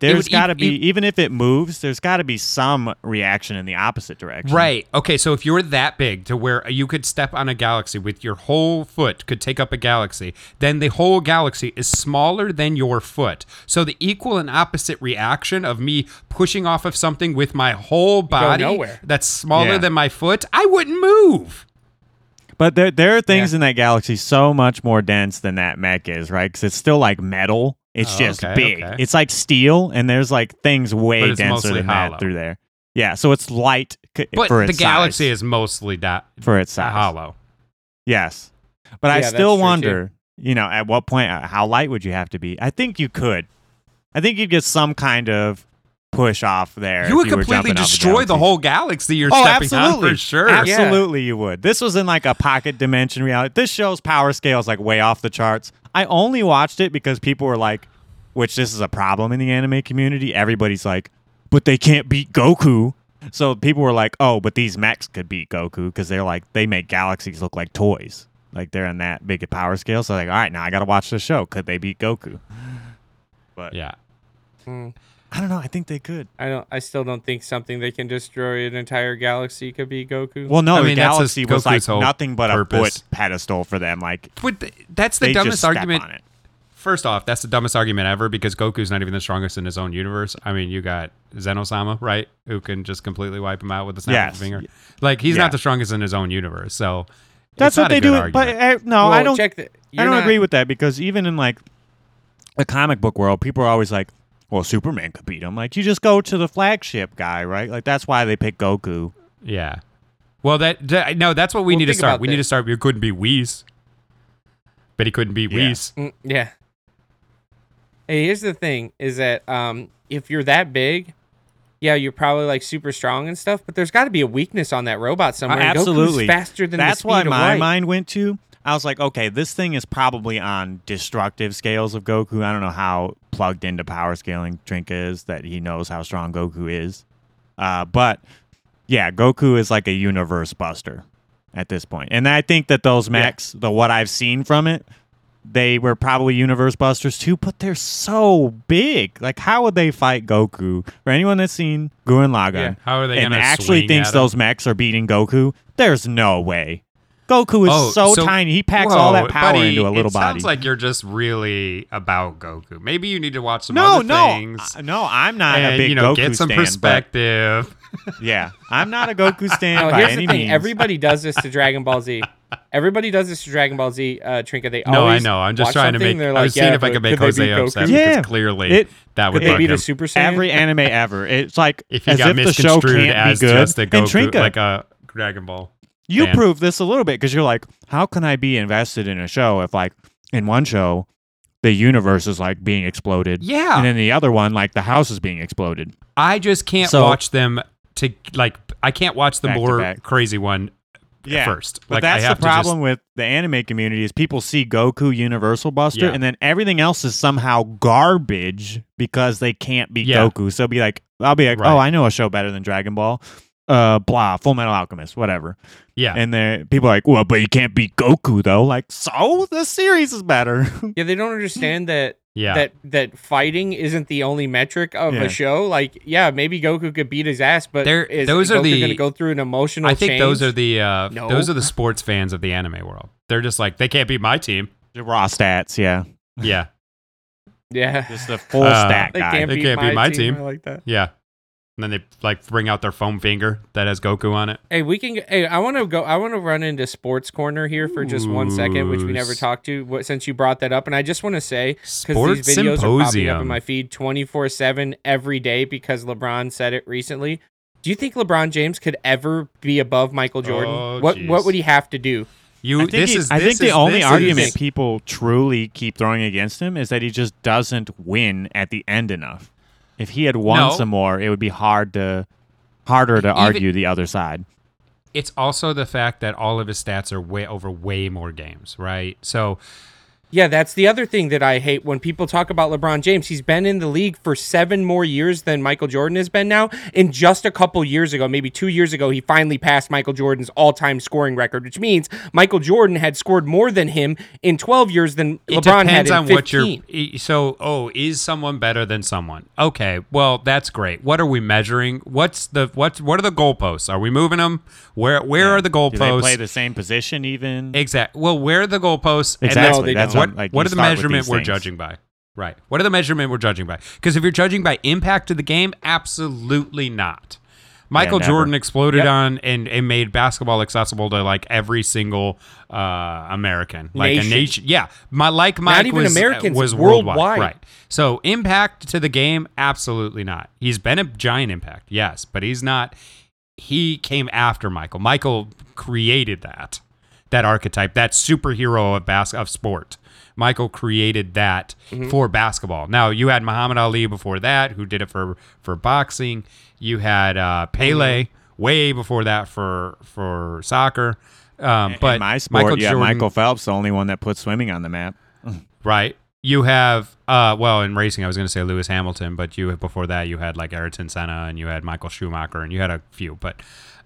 There's would got to be e- even if it moves, there's got to be some reaction in the opposite direction. Right. Okay. So if you're that big to where you could step on a galaxy with your whole foot could take up a galaxy, then the whole galaxy is smaller than your foot. So the equal and opposite reaction of me pushing off of something with my whole body that's smaller Yeah. than my foot, I wouldn't move. But there there are things in that galaxy so much more dense than that mech is, right? Because it's still like metal. It's Oh, just okay, big. okay. It's like steel, and there's like things way denser than hollow. that through there. Yeah, so it's light c- But for the galaxy size. is mostly da- for its size. hollow. Yes, but I Yeah, that's still true, wonder. You know, at what point, uh, how light would you have to be? I think you could. I think you'd get some kind of push off there. You would you completely jumping off a destroy the galaxy. whole galaxy you're Oh, stepping absolutely. on for sure. Absolutely, you would. This was in like a pocket dimension reality. This show's power scale is like way off the charts. I only watched it because people were like, which this is a problem in the anime community. Everybody's like, but they can't beat Goku. So people were like, oh, but these mechs could beat Goku because they're like, they make galaxies look like toys. Like they're in that big a power scale. So like, all right, now I got to watch the show. Could they beat Goku? But Yeah. Mm, I don't know. I think they could. I don't. I still don't think something that can destroy an entire galaxy could be Goku. Well, no, I mean, that's galaxy just was like Goku's whole nothing but a purpose. foot pedestal for them. Like But that's the dumbest just step argument on it. First off, that's the dumbest argument ever because Goku's not even the strongest in his own universe. I mean, you got Zenosama, right? Who can just completely wipe him out with a snap of Yes. a finger. Like he's Yeah. not the strongest in his own universe. So That's it's not what they a good do. Argument. But uh, no, Well, I don't. check the. I don't not- agree with that because even in like the comic book world, people are always like, "Well, Superman could beat him." Like you just go to the flagship guy, right? Like that's why they pick Goku. yeah. Well, that, that- no, that's what we Well, need to start. about We need to start. You couldn't be Whis, but he couldn't be Yeah. Whis. Mm, yeah. Hey, here's the thing: is that um, if you're that big, yeah, you're probably like super strong and stuff. But there's got to be a weakness on that robot somewhere. and Goku's absolutely. faster than That's the speed why of my light. mind went to. I was like, okay, this thing is probably on destructive scales of Goku. I don't know how plugged into power scaling Trinka is that he knows how strong Goku is. Uh, but yeah, Goku is like a universe buster at this point. And I think that those mechs, the what I've seen from it, they were probably universe busters too, but they're so big. Like, how would they fight Goku? For anyone that's seen Gurren Lagann Yeah, how are they and actually thinks those mechs are beating Goku, there's no way. Goku is Oh, so, so- tiny. He packs Whoa, all that power buddy, into a little it body. Sounds like you're just really about Goku. Maybe you need to watch some no, other no, things. uh, no. I'm not a and big you know, Goku get some stan, but- perspective. yeah, I'm not a Goku stan No, by here's any the thing: means. everybody does this to Dragon Ball Z. Everybody does this to Dragon Ball Z. Uh, Trinka, they No, I know. I'm just trying to make. they're I like, was seeing yeah, if I but could make they Jose beat upset Goku? Yeah. clearly It- that would Could they bug beat him. a Super Saiyan? every anime ever. It's like if he as got if the show can't as be good. just a and Goku, Trinka, like a Dragon Ball. You fan. prove this a little bit because you're like, how can I be invested in a show if like in one show the universe is like being exploded, Yeah. and in the other one like the house is being exploded. I just can't So- watch them to like. I can't watch the more crazy one yeah. first. But like that's I have the problem To with the anime community is people see Goku Universal Buster Yeah. and then everything else is somehow garbage because they can't be Yeah. Goku. So be like, I'll be like, Right. oh, I know a show better than Dragon Ball. Uh, blah, Full Metal Alchemist, whatever. yeah. And then people are like, well, but you can't beat Goku though. Like, so the series is better. Yeah, they don't understand that Yeah. that that fighting isn't the only metric of Yeah. a show. Like, yeah, maybe Goku could beat his ass, but There- is those are Goku the- going to go through an emotional? I think those are the uh, No. those are the sports fans of the anime world. They're just like they can't beat my team. The raw stats, yeah. Yeah, yeah. Just a full Uh, stat They can't, They beat, can't my beat my team. team. I like that. yeah. And then they like bring out their foam finger that has Goku on it. Hey, we can. Hey, I want to go. I want to run into sports corner here for just one second, which we never talked to. What, since you brought that up, and I just want to say because these videos are popping up in my feed twenty four seven every day because LeBron said it recently. Do you think LeBron James could ever be above Michael oh, Jordan? Oh, what jeez. What would he have to do? You I think, this he- is I this think the is- only this argument is- people truly keep throwing against him is that he just doesn't win at the end enough. If he had won No. some more, it would be hard to harder to Even- argue the other side. it's also the fact that all of his stats are way over way more games, right? So Yeah, that's the other thing that I hate when people talk about LeBron James. He's been in the league for seven more years than Michael Jordan has been now. And just a couple years ago, maybe two years ago, he finally passed Michael Jordan's all time scoring record, which means Michael Jordan had scored more than him in 12 years than it LeBron had depends in on 15. what you're. e- So, oh, is someone better than someone? Okay, well, that's great. What are we measuring? What's the what? What are the goalposts? Are we moving them? Where Where are the Do they play the same position even? Exactly. Well, where are the goalposts? And Exactly. No, they That's don't. what, what, like, what are the measurement we're things. judging by? Right. What are the measurement we're judging by? Because if you're judging by impact to the game, absolutely not. Michael never. Jordan exploded Yep. on and, and made basketball accessible to like every single uh, American, like Nation. a nation. Yeah, my like Mike even was Americans, was worldwide. worldwide. Right. So impact to the game, absolutely not. He's been a giant impact, yes, but he's not. He came after Michael. Michael created that that archetype, that superhero of bas- of sport. Michael created that Mm-hmm. for basketball. Now you had Muhammad Ali before that, who did it for for boxing. You had uh, Pele Mm-hmm. way before that for for soccer. Um, In but my sport, Michael yeah, Jordan, Michael Phelps, the only one that put swimming on the map. right? You have uh, well in racing, I was going to say Lewis Hamilton, but you before that you had like Ayrton Senna and you had Michael Schumacher and you had a few. But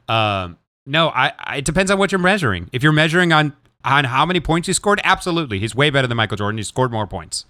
um, no, I, I it depends on what you're measuring. If you're measuring on on how many points he scored, absolutely, he's way better than Michael Jordan. He scored more points.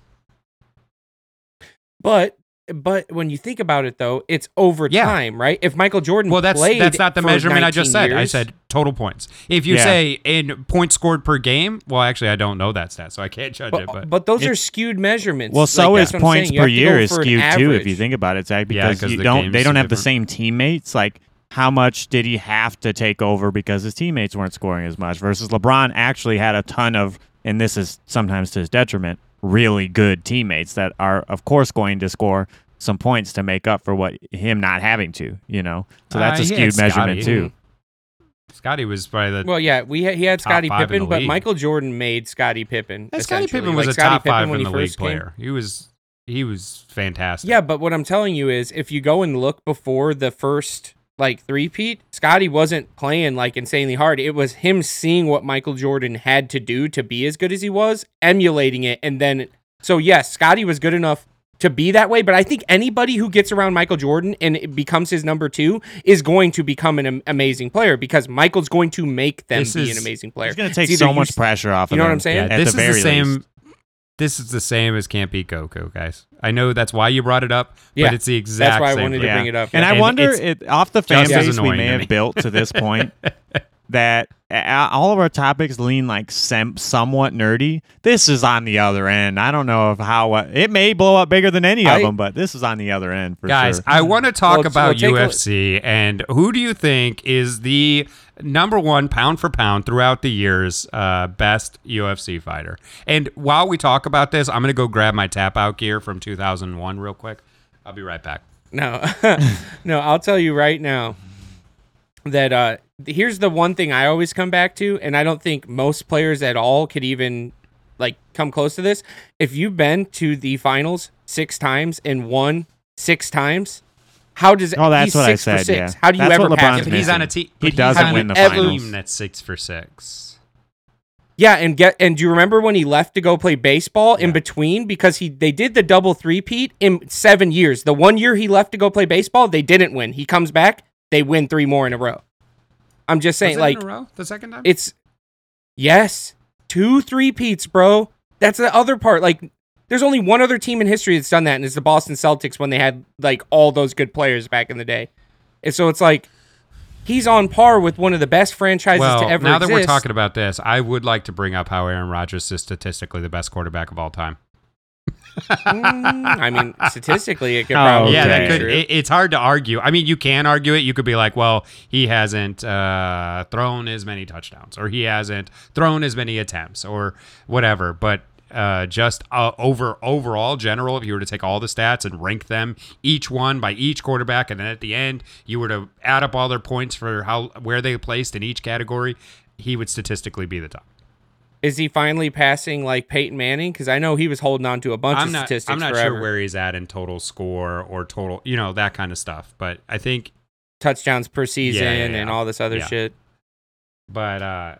But. But when you think about it, though, it's over Yeah. time, right? If Michael Jordan Well, that's played that's not the measurement I just 19 said. I said total points. If you Yeah. say in points scored per game, well, actually, I don't know that stat, so I can't judge it. But, But, but those are skewed measurements. Well, so that's is points per have to go year is skewed too, if you think about it, Zack, Yeah, you don't they don't are have the same teammates. Like how much did he have to take over because his teammates weren't scoring as much versus LeBron actually had a ton of and this is sometimes to his detriment, really good teammates that are of course going to score some points to make up for what him not having to, you know. So that's Uh, a skewed measurement Scottie. too. Scottie was probably the Well, yeah, we had, he had Scotty Scottie Pippen, but league. Michael Jordan made Scottie Pippen. And Scottie. Pippen was Like, a Scottie top five when in he the league first came- player. He was he was fantastic. Yeah, but what I'm telling you is, if you go and look before the first like three-peat, Scottie wasn't playing like insanely hard. It was him seeing what Michael Jordan had to do to be as good as he was, emulating it, and then so yes, Scottie was good enough to be that way. But I think anybody who gets around Michael Jordan and it becomes his number two is going to become an amazing player because Michael's going to make them This be is- an amazing player. He's going to take so much you- pressure off of him. you of know what I'm saying? Yeah, this the is the same. least. This is the same as Can't Beat Goku, guys. I know that's why you brought it up, Yeah, but it's the exact same. That's why I wanted thing. to bring it up. And yeah. I wonder, it, off the fan base we may have built to this point, that uh, all of our topics lean like sem- somewhat nerdy. This is on the other end. I don't know if how uh, it may blow up bigger than any of them, but this is on the other end for Guys, sure. I want to talk Well, about well, UFC and who do you think is the number one pound for pound throughout the years uh, best UFC fighter? And while we talk about this, I'm going to go grab my tap out gear from 2001 real quick. I'll be right back. No, no, I'll tell you right now that uh, here's the one thing I always come back to, and I don't think most players at all could even like come close to this. If you've been to the finals six times and won six times, how does Oh, that's he's what I six for said, yeah. How do you That's ever what pass LeBron's him? But he's on a team. He doesn't win the a finals. team that's six for six. Yeah, and get and do you remember when he left to go play baseball in between because he they did the double three-peat in 7 years. The one year he left to go play baseball, they didn't win. He comes back, they win 3 more in a row. I'm just saying Was it like in a row the second time? it's yes, two three-peats, bro. That's the other part like There's only one other team in history that's done that, and it's the Boston Celtics when they had like all those good players back in the day. And so it's like he's on par with one of the best franchises well, to ever now that we're talking about this, I would like to bring up how Aaron Rodgers is statistically the best quarterback of all time. Mm, I mean, statistically, it could Oh, probably yeah, be that could. It, it's hard to argue. I mean, you can argue it. You could be like, well, he hasn't uh, thrown as many touchdowns, or he hasn't thrown as many attempts, or whatever. But uh, just uh, over overall general, if you were to take all the stats and rank them each one by each quarterback, and then at the end you were to add up all their points for how where they placed in each category, he would statistically be the top. Is he finally passing like Peyton Manning? Because I know he was holding on to a bunch I'm of not. statistics I'm not forever. sure where he's at in total score or total, you know, that kind of stuff. But I think, touchdowns per season yeah, and yeah. all this other Yeah. shit. but uh,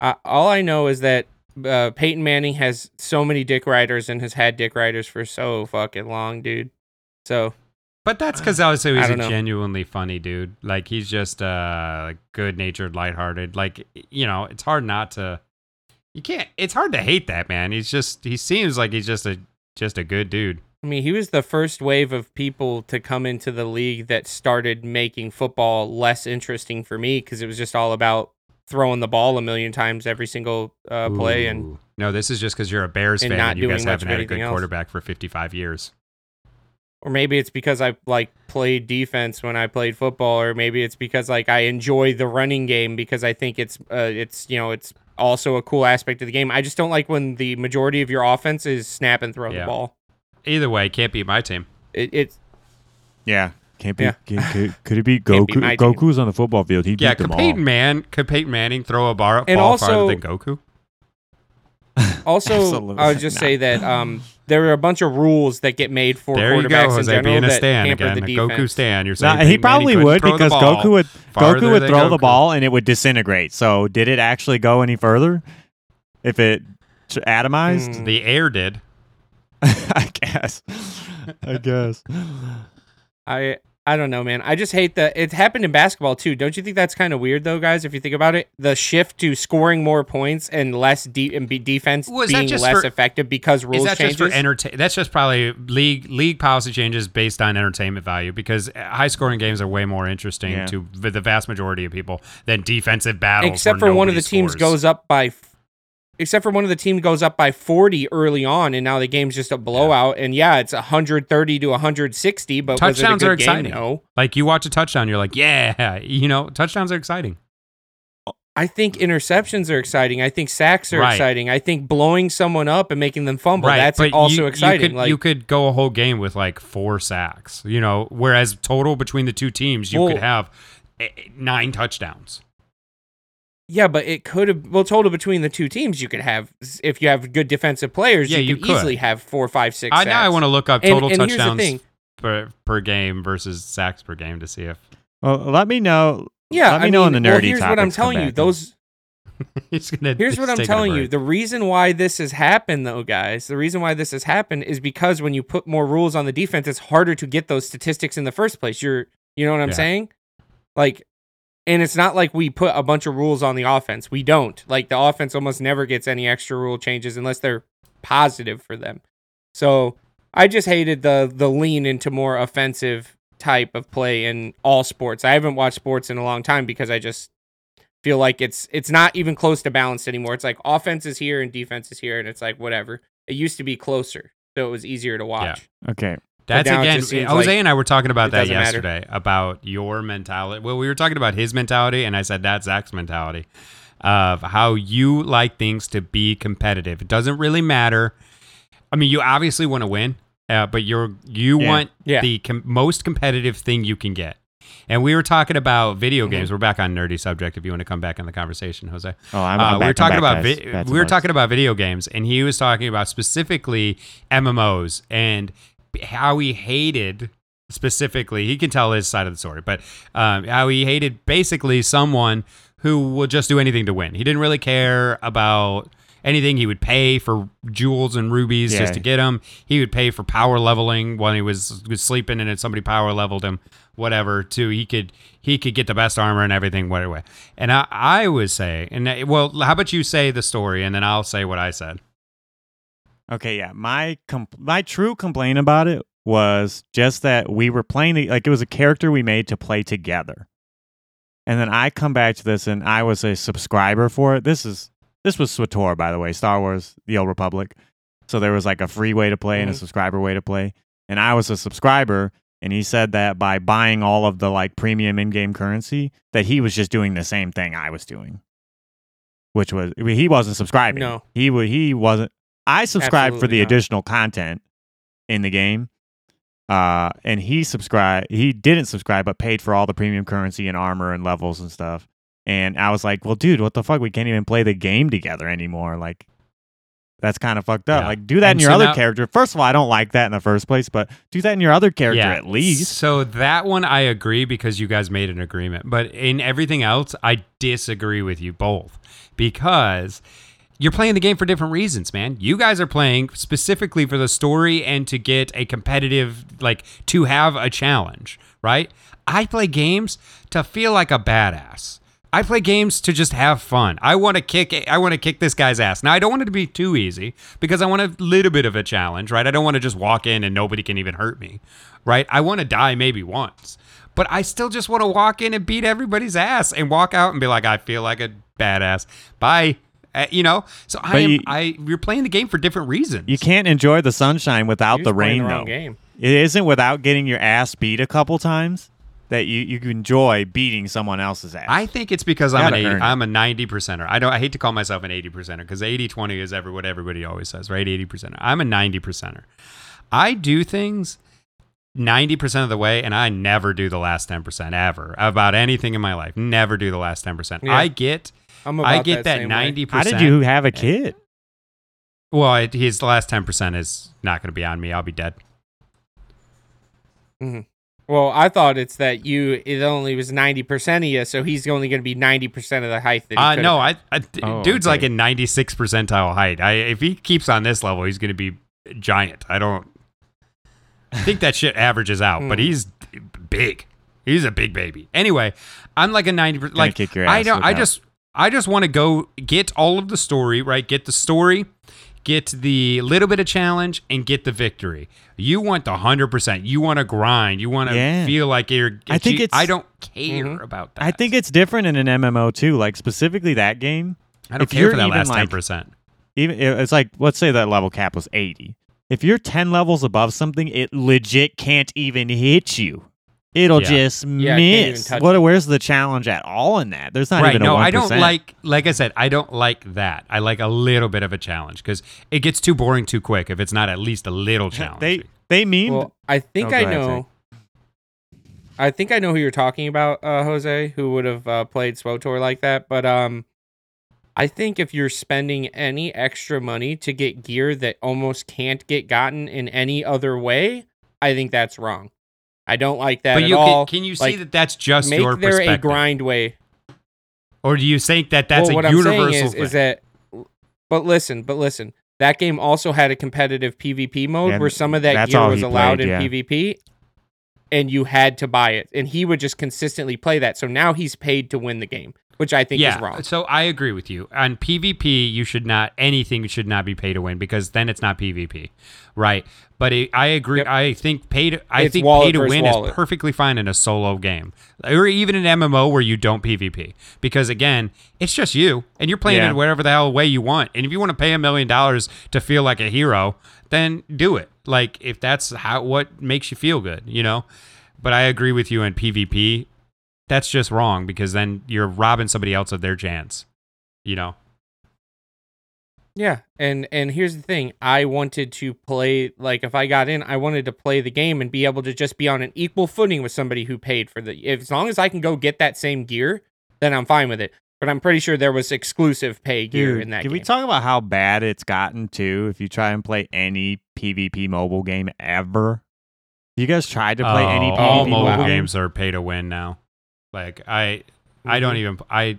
I, all I know is that uh, Peyton Manning has so many dick riders and has had dick riders for so fucking long, dude. So But that's because I he's a know. genuinely funny dude. Like he's just uh good natured, lighthearted. Like you know, it's hard not to. You can't. It's hard to hate that man. He's just. He seems like he's just a just a good dude. I mean, he was the first wave of people to come into the league that started making football less interesting for me because it was just all about throwing the ball a million times every single uh, play and no, this is just because you're a Bears and fan not and you doing guys much haven't had a good else. quarterback for 55 years. or maybe it's because I like played defense when I played football, or maybe it's because like I enjoy the running game because I think it's uh, it's you know it's also a cool aspect of the game. I just don't like when the majority of your offense is snap and throw Yeah. the ball. Either way, can't beat my team. It, it's Yeah. Can't be. Yeah. Could, could, could it be Can't beat Goku? my team. Goku's on the football field. He Yeah, beat them could all. Peyton Man could Peyton Manning throw a bar And ball also- farther than Goku? also I would just not. say that um there are a bunch of rules that get made for There you quarterbacks go, in general being a that stan hamper again. the defense. Goku stan. You're No, saying he probably couldn't would because Goku would Goku would than throw the ball and it would disintegrate. So did it actually go any further? If it t- atomized, Mm. The air did. I guess. I guess. I I don't know, man. I just hate the. it happened in basketball too. Don't you think that's kind of weird though, guys? If you think about it, the shift to scoring more points and less deep and be defense Was being just less for- effective because rules Is that changes. just for entertain? That's just probably league league policy changes based on entertainment value because uh, high scoring games are way more interesting Yeah. to the vast majority of people than defensive battles. except where for one of the nobody teams goes up by f- except for one of the team goes up by 40 early on and now the game's just a blowout and yeah it's 130 to 160 but Touchdowns was it a are good game? exciting. no Like you watch a touchdown, you're like, yeah, you know, touchdowns are exciting. i think interceptions are exciting i think sacks are Right. exciting i think blowing someone up and making them fumble right, that's but also you, exciting You could, like you could go a whole game with like four sacks, you know, whereas total between the two teams, you Well- could have eh, nine touchdowns. Yeah but it could have well total between the two teams you could have if you have good defensive players Yeah, you, you could, could. easily have four five six I, now I want to look up total and here's touchdowns thing. per, per game versus sacks per game to see if Well, let me know. yeah let me I know mean, when the well, nerdy here's what i'm telling you those he's gonna. Here's he's what I'm telling you. The reason why this has happened, though, guys, the reason why this has happened is because when you put more rules on the defense, it's harder to get those statistics in the first place. You're, you know what I'm Yeah. saying? Like, and it's not like we put a bunch of rules on the offense. We don't. Like, the offense almost never gets any extra rule changes unless they're positive for them. So I just hated the the lean into more offensive type of play in all sports. I haven't watched sports in a long time because I just feel like it's it's not even close to balanced anymore. It's like offense is here and defense is here, and it's like whatever. It used to be closer, so it was easier to watch. Okay. That's again. Jose like and I were talking about that doesn't matter. yesterday about your mentality. Well, we were talking about his mentality, and I said that's Zack's mentality of how you like things to be competitive. It doesn't really matter. I mean, you obviously want to win, uh, but you're you Yeah. want Yeah. the com- most competitive thing you can get. And we were talking about video Mm-hmm. games. We're back on nerdy subject. If you want to come back in the conversation, Jose. Oh, I'm, Uh, we back, were talking about vi- we were talking about video games, and he was talking about specifically MMOs and how he hated specifically. He can tell his side of the story, but um, how he hated basically someone who will just do anything to win. He didn't really care about anything. He would pay for jewels and rubies Yeah. just to get them. He would pay for power leveling when he was, was sleeping and somebody power leveled him. Whatever, too. He could he could get the best armor and everything. Whatever. And I I would say, and well, how about you say the story and then I'll say what I said. Okay, yeah. My com- my true complaint about it was just that we were playing the, like it was a character we made to play together. And then I come back to this and I was a subscriber for it. This is this was SWTOR, by the way, Star Wars The Old Republic. So there was like a free way to play and a Mhm. subscriber way to play. And I was a subscriber and he said that by buying all of the like premium in-game currency that he was just doing the same thing I was doing. Which was I mean, he wasn't subscribing. No. He wa he wasn't I subscribed for the not. additional content in the game. Uh, and he subscribed. He didn't subscribe, but paid for all the premium currency and armor and levels and stuff. And I was like, "Well, dude, what the fuck? We can't even play the game together anymore. Like, that's kind of fucked up. Yeah. Like, do that And in your so other now- character. First of all, I don't like that in the first place, but do that in your other character at least. So that one I agree because you guys made an agreement. But in everything else, I disagree with you both because you're playing the game for different reasons, man. You guys are playing specifically for the story and to get a competitive, like to have a challenge, right? I play games to feel like a badass. I play games to just have fun. I want to kick. I want to kick this guy's ass. Now I don't want it to be too easy because I want a little bit of a challenge, right? I don't want to just walk in and nobody can even hurt me, right? I want to die maybe once, but I still just want to walk in and beat everybody's ass and walk out and be like, I feel like a badass. Bye. Uh, you know, so I am. you- I you're playing the game for different reasons. You can't enjoy the sunshine without the rain, the though. game. It isn't without getting your ass beat a couple times that you you enjoy beating someone else's ass. I think it's because I'm an 80. I'm a 90 percenter. I don't I hate to call myself an 80 percenter because 80 20 is every what everybody always says, right? 80 percenter. I'm a 90 percenter. I do things 90% of the way and I never do the last 10% ever about anything in my life. Never do the last 10%. Yeah. I get I'm about I get that, same way. 90. How did you have a kid? Well, it, his last 10% is not going to be on me. I'll be dead. Well, I thought it's that you it only was ninety percent of you, so he's only going to be ninety percent of the height that he Uh, no, been. I, I Oh, dude's like okay. in 96 percentile height. I if he keeps on this level, he's going to be giant. I don't I think that shit averages out, but Hmm. he's big. He's a big baby. Anyway, I'm like a 90 percent like kick your I don't look I out. just I just want to go get all of the story, right? Get the story, get the little bit of challenge and get the victory. You want the 100%. You want to grind. You want to Yeah. feel like you're I think you- it's- I don't care Mhm. about that. I think it's different in an MMO too. Like specifically that game. I don't if care you're for that last 10%. Even it's like let's say that level cap was eighty. If you're ten levels above something, it legit can't even hit you. It'll Yeah. just Yeah, it can't even miss. touch What? Where's the challenge at all in that? There's not right. even a No, one I don't like, like I said, I don't like that. I like a little bit of a challenge because it gets too boring too quick if it's not at least a little challenge. They they memed. Well, I think Oh, I go ahead, know. I think I know who you're talking about, uh, Jose, who would have uh, played SWTOR like that. But um, I think if you're spending any extra money to get gear that almost can't get gotten in any other way, I think that's wrong. I don't like that but at you all. can, can you see Like, that that's just Make your there perspective, a grind way. or do you think that that's well, a what I'm universal saying is, thing? is that. But listen, but listen. That game also had a competitive PvP mode Yeah, where some of that gear was allowed played, in yeah. PvP, and you had to buy it. And he would just consistently play that. So now he's paid to win the game, which I think yeah, is wrong. so I agree with you. On PvP, you should not anything should not be pay to win because then it's not PvP, right? But it, I agree. Yep. I think pay to I It's think pay to win wallet. is perfectly fine in a solo game or even an MMO where you don't PvP because again, it's just you and you're playing Yeah. it whatever the hell way you want. And if you want to pay a million dollars to feel like a hero, then do it. Like if that's how what makes you feel good, you know. But I agree with you in PvP. That's just wrong because then you're robbing somebody else of their chance. You know. Yeah, and and here's the thing: I wanted to play like if I got in, I wanted to play the game and be able to just be on an equal footing with somebody who paid for the. If, as long as I can go get that same gear, then I'm fine with it. But I'm pretty sure there was exclusive pay gear Dude, in that game. can game. we talk about how bad it's gotten too? If you try and play any PvP mobile game ever, you guys tried to play any Oh, PvP all mobile wow. games are pay to win now. Like I, I Mm-hmm. don't even I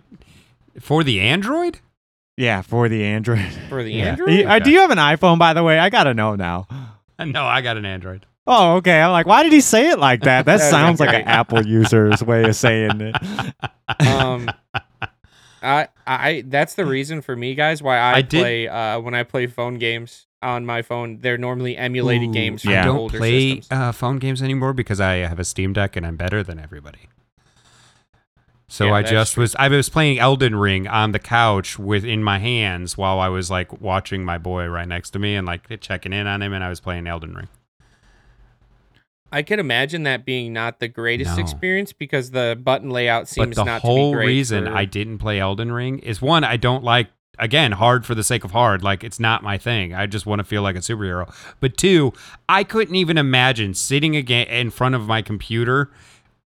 for the Android. Yeah, for the Android. for the Yeah. Android. Uh, Do you have an iPhone, by the way? I gotta know now. No, I got an Android. Oh, okay. I'm like, why did he say it like that? That sounds like an. Apple user's way of saying it. um I I that's the reason for me guys why I, I did- play uh when I play phone games on my phone. They're normally emulated Ooh, games. I don't older play uh, phone games anymore because I have a Steam Deck and I'm better than everybody. So Yeah, I just was I was playing Elden Ring on the couch with in my hands while I was like watching my boy right next to me and like checking in on him and I was playing Elden Ring. I could imagine that being not the greatest No. experience because the button layout seems but the not whole to be great. reason for- I didn't play Elden Ring is one I don't like again hard for the sake of hard like it's not my thing I just want to feel like a superhero but two I couldn't even imagine sitting again in front of my computer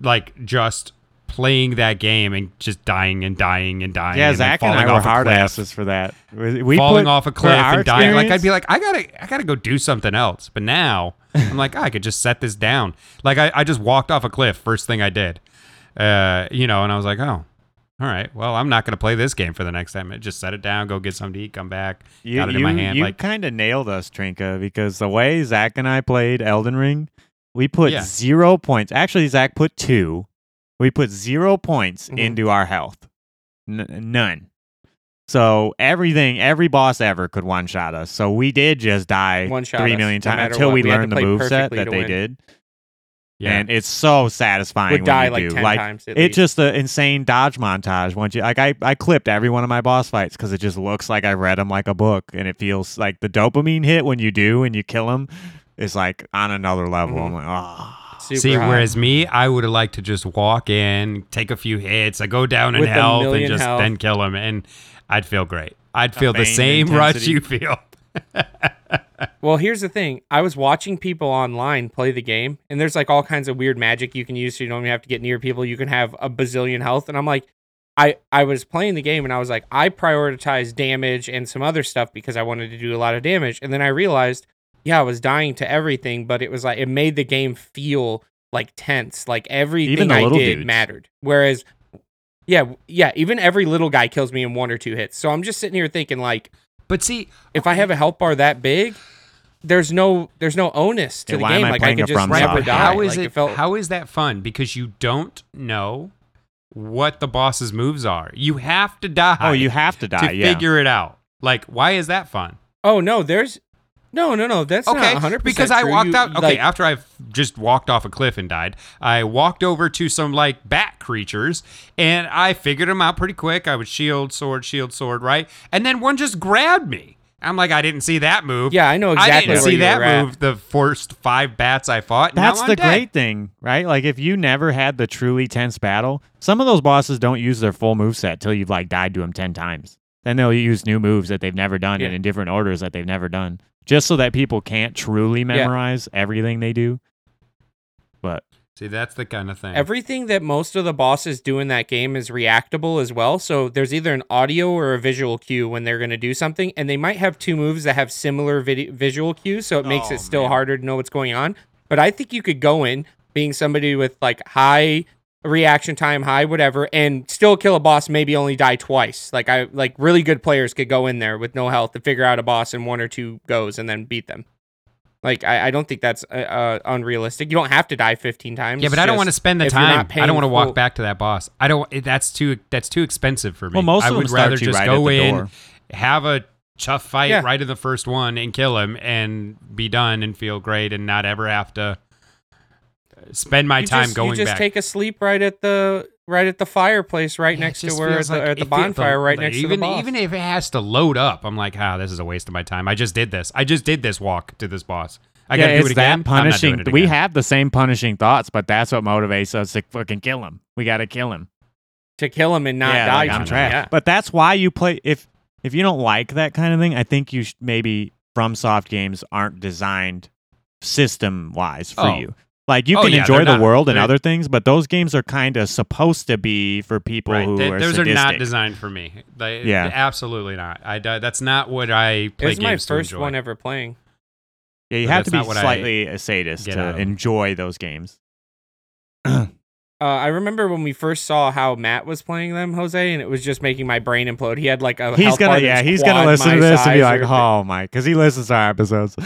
like just playing that game and just dying and dying and dying Yeah, and Zack and I were hard cliff, asses for that. We falling put- off a cliff and dying like I'd be like I gotta I gotta go do something else but now I'm like I could just set this down like I, I just walked off a cliff first thing I did uh you know and I was like oh all right well I'm not gonna play this game for the next time just set it down go get something to eat come back You, got it you, in my hand you like kind of nailed us, Trinka, because the way Zack and I played Elden Ring, we put Yeah. zero points. Actually, Zack put two. We put zero points Mhm. into our health. N- none. So everything, every boss ever could one shot us. So we did just die three no times until what. we, We learned the move set that they win. did. yeah And it's so satisfying would when die you like do. ten like times. It's least. just an insane dodge montage. Once you like, I, I clipped every one of my boss fights because it just looks like I read them like a book, and it feels like the dopamine hit when you do and you kill them is like on another level. Mhm. I'm like, oh, Super See, high. whereas me, I would have liked to just walk in, take a few hits, I go down in With a health, and million just health. then kill him, and I'd feel great. I'd feel the same rush intensity. you feel. Well, here's the thing. I was watching people online play the game, and there's like all kinds of weird magic you can use so you don't even have to get near people. You can have a bazillion health. And I'm like, I, I was playing the game and I was like, I prioritize damage and some other stuff because I wanted to do a lot of damage. And then I realized, yeah, I was dying to everything, but it was like, it made the game feel like tense. Like everything I did dudes. mattered. Whereas, yeah, yeah, even every little guy kills me in one or two hits. So I'm just sitting here thinking, like, But see, if I have a health bar that big, there's no there's no onus to Yeah, the game. I Like I could just From never Software? die. how is like, it? felt, how is that fun? Because you don't know what the boss's moves are. You have to die. oh, you have to die. to yeah. figure it out. Like, why is that fun? oh no, there's no no no. That's okay, not 100 because I true. walked You- out. Okay, like, after I've just walked off a cliff and died, I walked over to some like bat creatures and I figured them out pretty quick. I would shield, sword, shield, sword, right? And then one just grabbed me. I'm like, I didn't see that move. yeah, I know exactly I didn't where see you that were at. move the first five bats I fought. That's now the I'm dead. great thing, right? Like if you never had the truly tense battle, some of those bosses don't use their full move set till you've like died to them ten times. Then they'll use new moves that they've never done and in different orders that they've never done, just so that people can't truly memorize everything they do. But See, that's the kind of thing. Everything that most of the bosses do in that game is reactable as well. So there's either an audio or a visual cue when they're going to do something, and they might have two moves that have similar vid- visual cues, so it makes Oh, it still man. harder to know what's going on. But I think you could go in being somebody with like high reaction time, high whatever, and still kill a boss. Maybe only die twice. Like I like really good players could go in there with no health to figure out a boss in one or two goes and then beat them. Like I, I don't think that's uh, uh, unrealistic. You don't have to die 15 times. yeah, but I don't want to spend the if you're not time. I don't want to walk full- back to that boss. I don't. That's too. That's too expensive for me. well, most I of would start rather just right go in, door. have a tough fight Yeah. right in the first one, and kill him, and be done, and feel great, and not ever have to spend my you time just, going you just back. take a sleep right at the right at the fireplace right Yeah, next to where feels the, like or it the feel- bonfire right like, next even, to the boss. Even if it has to load up, I'm like, ah, this is a waste of my time. I just did this. I just did this walk to this boss. I yeah, gotta do it again. that I'm not doing punishing. it We have the same punishing thoughts, but that's what motivates us to fucking kill him. We got to kill him. to kill him and not yeah, die. like, I'm trash. Yeah. But that's why you play. If if you don't like that kind of thing, I think you sh- maybe FromSoft games aren't designed system wise for Oh. you. Like you Oh, can yeah, enjoy the not- world and other things, but those games are kind of supposed to be for people Right. who Th- are those sadistic. are not designed for me. They, Yeah. absolutely not. I uh, that's not what I It play was my first to enjoy. one ever playing. Yeah, you But have to be not what I slightly a sadist to out enjoy those games. Uh, I remember when we first saw how Matt was playing them, Jose, and it was just making my brain implode. He had like a he's gonna yeah he's gonna listen to my this and be like or- oh my because he listens to our episodes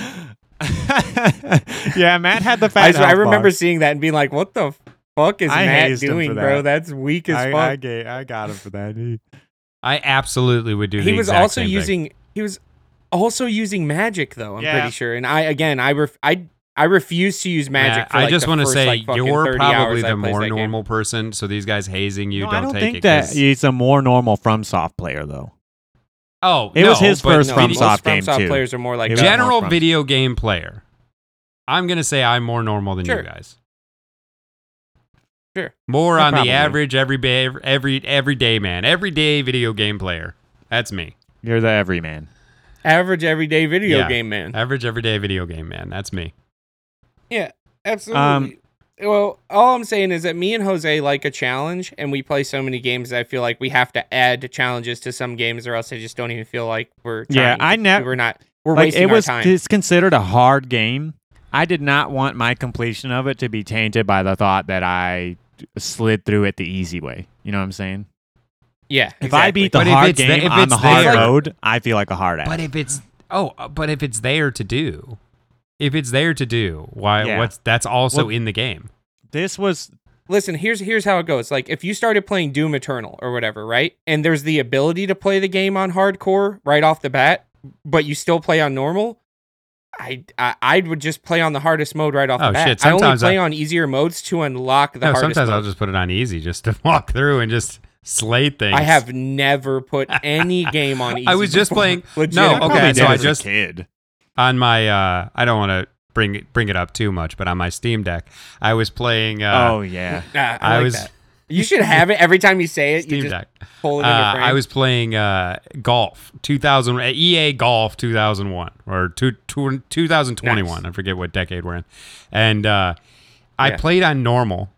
yeah matt had the I, fat s- I health remember bar. seeing that and being like, "What the fuck is I Matt hazed him for doing, that. bro? That's weak as I, fuck." I, ga- I got him for that He- I absolutely would do. he the was exact also same thing. using he was also using Magic though. I'm Yeah. pretty sure. And I again, I ref- I I refuse to use Magic. Yeah, for, I just want to say like, you're probably the more that game. normal person. So these guys hazing you No, don't, I don't take think it. that 'cause- he's a more normal FromSoft player though. Oh, It was his first No, FromSoft most game, FromSoft too. players are more like It was that. more general video game player. I'm gonna say I'm more normal than Sure. you guys. Sure. More Yeah, on probably. the average everyday every everyday man, everyday video game player. That's me. You're the everyman. average everyday video Yeah. game man. Average everyday video game man. That's me. Yeah, absolutely. Um, well, all I'm saying is that me and Jose like a challenge, and we play so many games. that I feel like we have to add challenges to some games, or else I just don't even feel like we're. Yeah. I never. We're not. We're like wasting it was our time. it's considered a hard game. I did not want my completion of it to be tainted by the thought that I slid through it the easy way. You know what I'm saying? yeah, If I beat the But hard it's the- game on the hard there- mode, I feel like a hard ass. But if it's oh, uh, but if it's there to do, if it's there to do, why? Yeah. What's that's also Well- in the game. this was listen here's here's how it goes like if you started playing doom eternal or whatever right and there's the ability to play the game on hardcore right off the bat but you still play on normal I, I I would just play on the hardest mode right off Oh, the bat. shit, I only play I- on easier modes to unlock the No, hardest sometimes mode. I'll just put it on easy just to walk through and just slay things. I have never put any game on easy. I was just before. playing- Legit. no, okay, so I just- kid. On my. uh I don't want to bring it bring it up too much, but on my Steam Deck, I was playing. Uh, oh yeah. Nah, I, I like was that. You should have it every time you say it. You Steam just Deck. pull it Uh, into frame. I was playing uh, golf 2000 uh, EA Golf 2001 or two, two, 2021. Nice. I forget what decade we're in. And uh, I Yeah. played on normal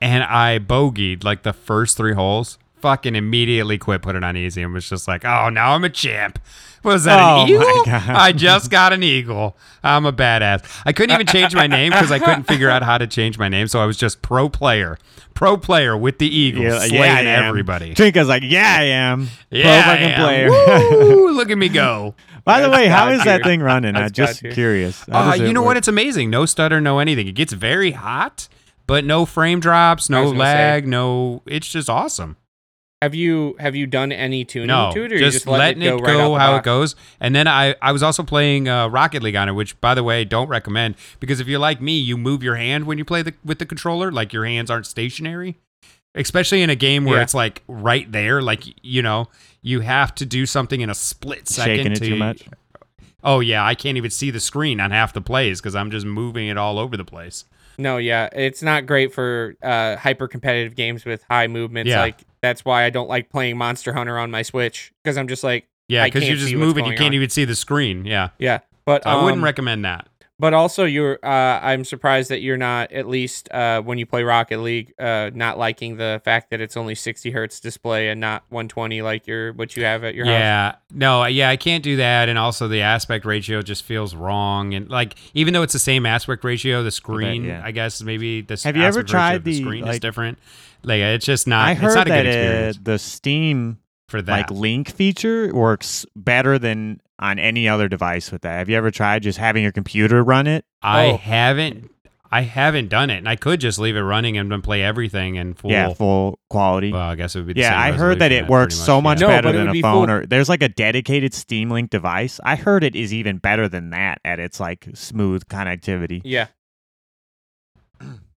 and I bogeyed like the first three holes. Fucking immediately quit, put it on easy, and was just like, "Oh, now I'm a champ." Was that Oh, an my eagle? God. I just got an eagle. I'm a badass. I couldn't even change my name because I couldn't figure out how to change my name, so I was just pro player, pro player with the eagle, Yeah, slaying yeah, I am. everybody. Trinka's like, yeah, I am. Yeah, Pro fucking player. Woo, look at me go. By the way, how is that thing running? I'm just God curious. Uh, you know what? It's amazing. No stutter, no anything. It gets very hot, but no frame drops, no was gonna say. lag, no. It's just awesome. Have you have you done any tuning No, to it, or you just, just letting letting it go, right out the how it goes. And then I, I was also playing uh, Rocket League on it, which, by the way, don't recommend because if you're like me, you move your hand when you play the, with the controller, like your hands aren't stationary. Especially in a game where Yeah. it's like right there, like you know, you have to do something in a split second. shaking it to, too much? Oh yeah, I can't even see the screen on half the plays because I'm just moving it all over the place. No, yeah, it's not great for uh, hyper competitive games with high movements. Yeah. Like that's why I don't like playing Monster Hunter on my Switch because I'm just like, Yeah, because you're just see what's moving, you can't on. even see the screen. Yeah, yeah. But so I wouldn't um, recommend that. But also, you're. Uh, I'm surprised that you're not at least uh, when you play Rocket League, uh, not liking the fact that it's only 60 hertz display and not 120 like your what you have at your house. Yeah, no, yeah, I can't do that, and also the aspect ratio just feels wrong, and like even though it's the same aspect ratio, the screen, yeah. I guess maybe the Have you ever aspect ratio tried the the, screen is different. Like it's just not. I it's heard not a that good experience uh, the Steam for that. like link feature works better than on any other device with that. Have you ever tried just having your computer run it? I Oh. haven't, I haven't done it, and I could just leave it running and then play everything in full. Yeah, full quality. Well, I guess it would be. The yeah, same I heard that resolution, it works pretty so much No, better but it than a be phone full- or there's like a dedicated Steam Link device. I heard it is even better than that at its like smooth connectivity. Yeah.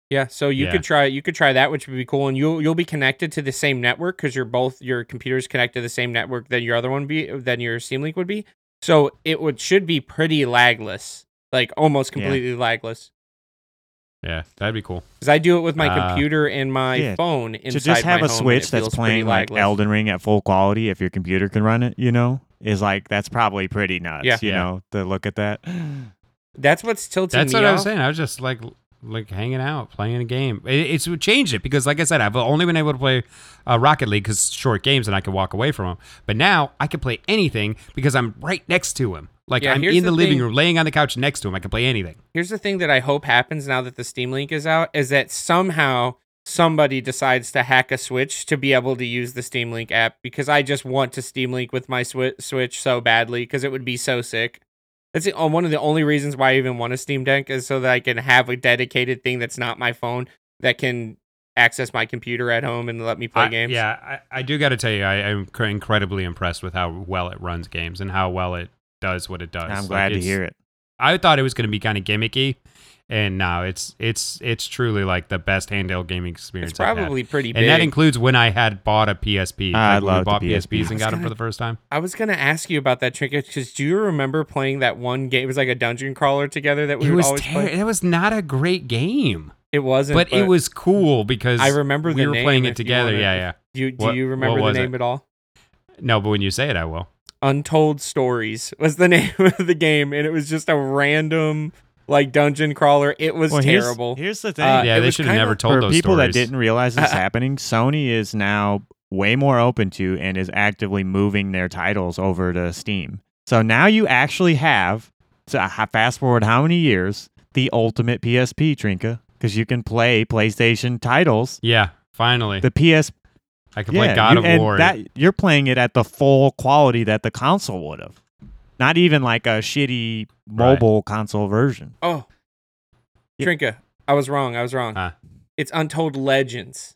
Yeah, so you Yeah. could try you could try that, which would be cool, and you'll you'll be connected to the same network because you're both your computers connected to the same network that your other one be than your Steam Link would be. So it would should be pretty lagless, like almost Yeah. completely lagless. Yeah, that'd be cool. Because I do it with my Uh, computer and my yeah, phone inside to just have my a home, Switch that's playing like. Elden Ring at full quality, if your computer can run it, you know, is like that's probably pretty nuts. Yeah. you Yeah. know, to look at that. That's what's tilting That's me what I was saying. I was just like like hanging out, playing a game. It, it's changed it because, like I said, I've only been able to play uh, Rocket League because short games and I can walk away from them. But now I can play anything because I'm right next to him. Like Yeah, I'm in the, the living thing. room, laying on the couch next to him. I can play anything. Here's the thing that I hope happens now that the Steam Link is out is that somehow somebody decides to hack a Switch to be able to use the Steam Link app because I just want to Steam Link with my Swi- Switch so badly because it would be so sick. That's the, uh, one of the only reasons why I even want a Steam Deck is so that I can have a dedicated thing that's not my phone that can access my computer at home and let me play I- games. Yeah, I, I do got to tell you, I, I'm cr- incredibly impressed with how well it runs games and how well it does what it does. I'm Like, glad to hear it. I thought it was going to be kind of gimmicky, and now it's it's it's truly like the best handheld gaming experience. It's I've had. probably pretty big. and that includes when I had bought a PSP. I like when love the bought PSP. PSPs and got them for the first time. I was gonna ask you about that Trinka because do you remember playing that one game? It was like a dungeon crawler together that we It would was always ter- play. it was not a great game, It wasn't, but, it was cool because I remember we were name playing it together. wanna- yeah, yeah. Do you, do What- you remember the name it? at all? No, but when you say it, I will. Untold Stories was the name of the game, and it was just a random like dungeon crawler. It was Well, terrible. Here's, the thing. Uh, yeah, they should have kinda- never told For those people that didn't realize this Uh, happening, Sony is now way more open to and is actively moving their titles over to Steam. So now you actually have, so ha- fast forward how many years, the ultimate PSP, Trinka, because you can play PlayStation titles. Yeah, finally, The PS, I can yeah, play God you- of War. that you're playing it at the full quality that the console would have. Not even like a shitty mobile console version. oh, Yeah. Trinka, I was wrong. I was wrong. Huh. It's Untold Legends.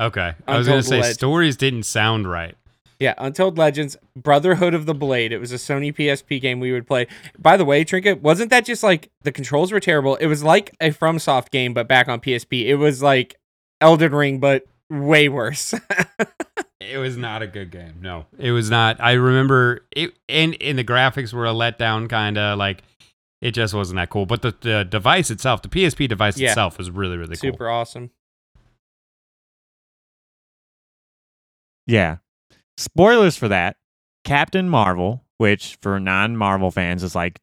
okay, I was gonna say Legends. stories didn't sound right. Yeah, Untold Legends, Brotherhood of the Blade. It was a Sony PSP game we would play. By the way, Trinka, wasn't that just like the controls were terrible? It was like a FromSoft game, but back on PSP. It was like Elden Ring, but way worse. It was not a good game. No, it was not. I remember it, and and the graphics were a letdown, kind of like it just wasn't that cool. But the, the device itself, the PSP device Yeah. itself, was really really cool. Super awesome. Yeah. Spoilers for that. Captain Marvel, which for non-Marvel fans is like,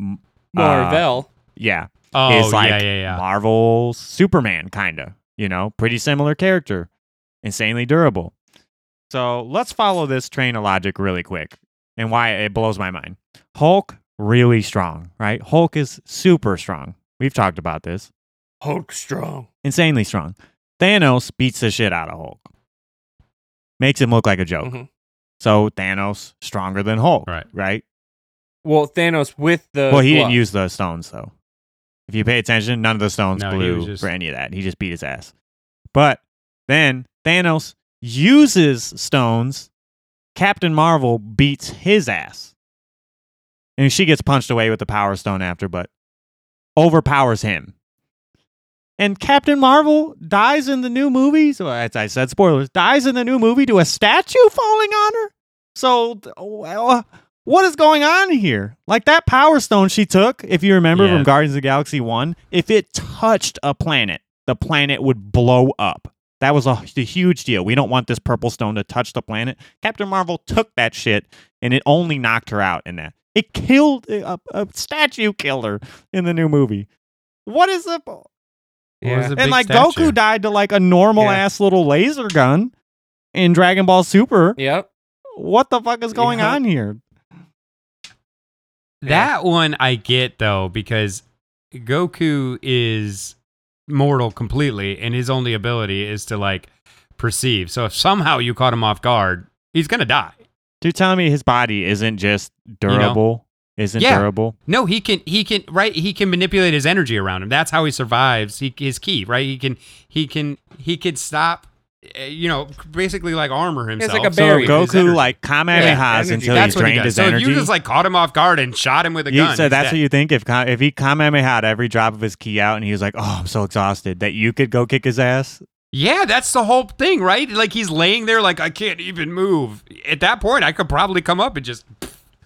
uh, Marvel. yeah, Oh is like yeah, yeah, yeah. Marvel Superman kind of. You know, pretty similar character, insanely durable. So let's follow this train of logic really quick, and why it blows my mind. Hulk really strong, right? Hulk is super strong. We've talked about this. Hulk strong. Insanely strong. Thanos beats the shit out of Hulk. Makes him look like a joke. Mhm. So Thanos stronger than Hulk, Right. Right. Well, Thanos with the well, he glove. didn't use the stones though. If you pay attention, none of the stones No, blew just- for any of that. He just beat his ass. But then Thanos uses stones. Captain Marvel beats his ass, and she gets punched away with the Power Stone after, but overpowers him. And Captain Marvel dies in the new movie. So as I said, spoilers. Dies in the new movie to a statue falling on her. So well, what is going on here? Like that Power Stone she took, if you remember Yeah. from Guardians of the Galaxy One, if it touched a planet, the planet would blow up. That was a, a huge deal. We don't want this purple stone to touch the planet. Captain Marvel took that shit, and it only knocked her out in that. It killed eh, a, a statue killer in the new movie. What is the Yeah. Oh, and like statue? Goku died to like a normal Yeah. ass little laser gun in Dragon Ball Super. Yep. What the fuck is going Yeah. on here? That one I get though because Goku is mortal completely, and his only ability is to like perceive. So if somehow you caught him off guard, he's gonna die. Dude, telling me his body isn't just durable, isn't Yeah. durable. No, he can he can right he can manipulate his energy around him. That's how he survives. He his ki, right? He can he can he could stop Eh, you know, basically like armor himself. like a So Barry. with his Goku like Kamehamehas Yeah, energy. until that's he what he drained his So energy. if you just like caught him off guard and shot him with a You gun, said he's that's dead. what you think if if he Kamehameha had every drop of his ki out and he was like, "Oh, I'm so exhausted," that you could go kick his ass. Yeah, that's the whole thing, right? Like he's laying there like I can't even move. At that point, I could probably come up and just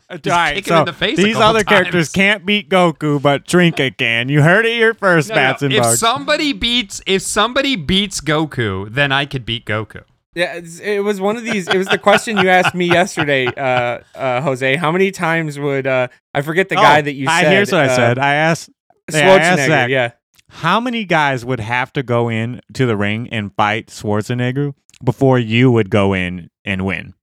All kick him in the face These couple other characters can't beat Goku, but Trinka can. You heard it here first, No, no, and If Bugs. somebody beats if somebody beats Goku, then I could beat Goku. Yeah, it was one of these. It was the question you asked me yesterday, uh, uh, Jose. How many times would uh, I forget the guy Oh, that you I, said? here's what I uh, said. I asked, yeah, I asked Zack, Yeah, how many guys would have to go in to the ring and fight Schwarzenegger before you would go in and win?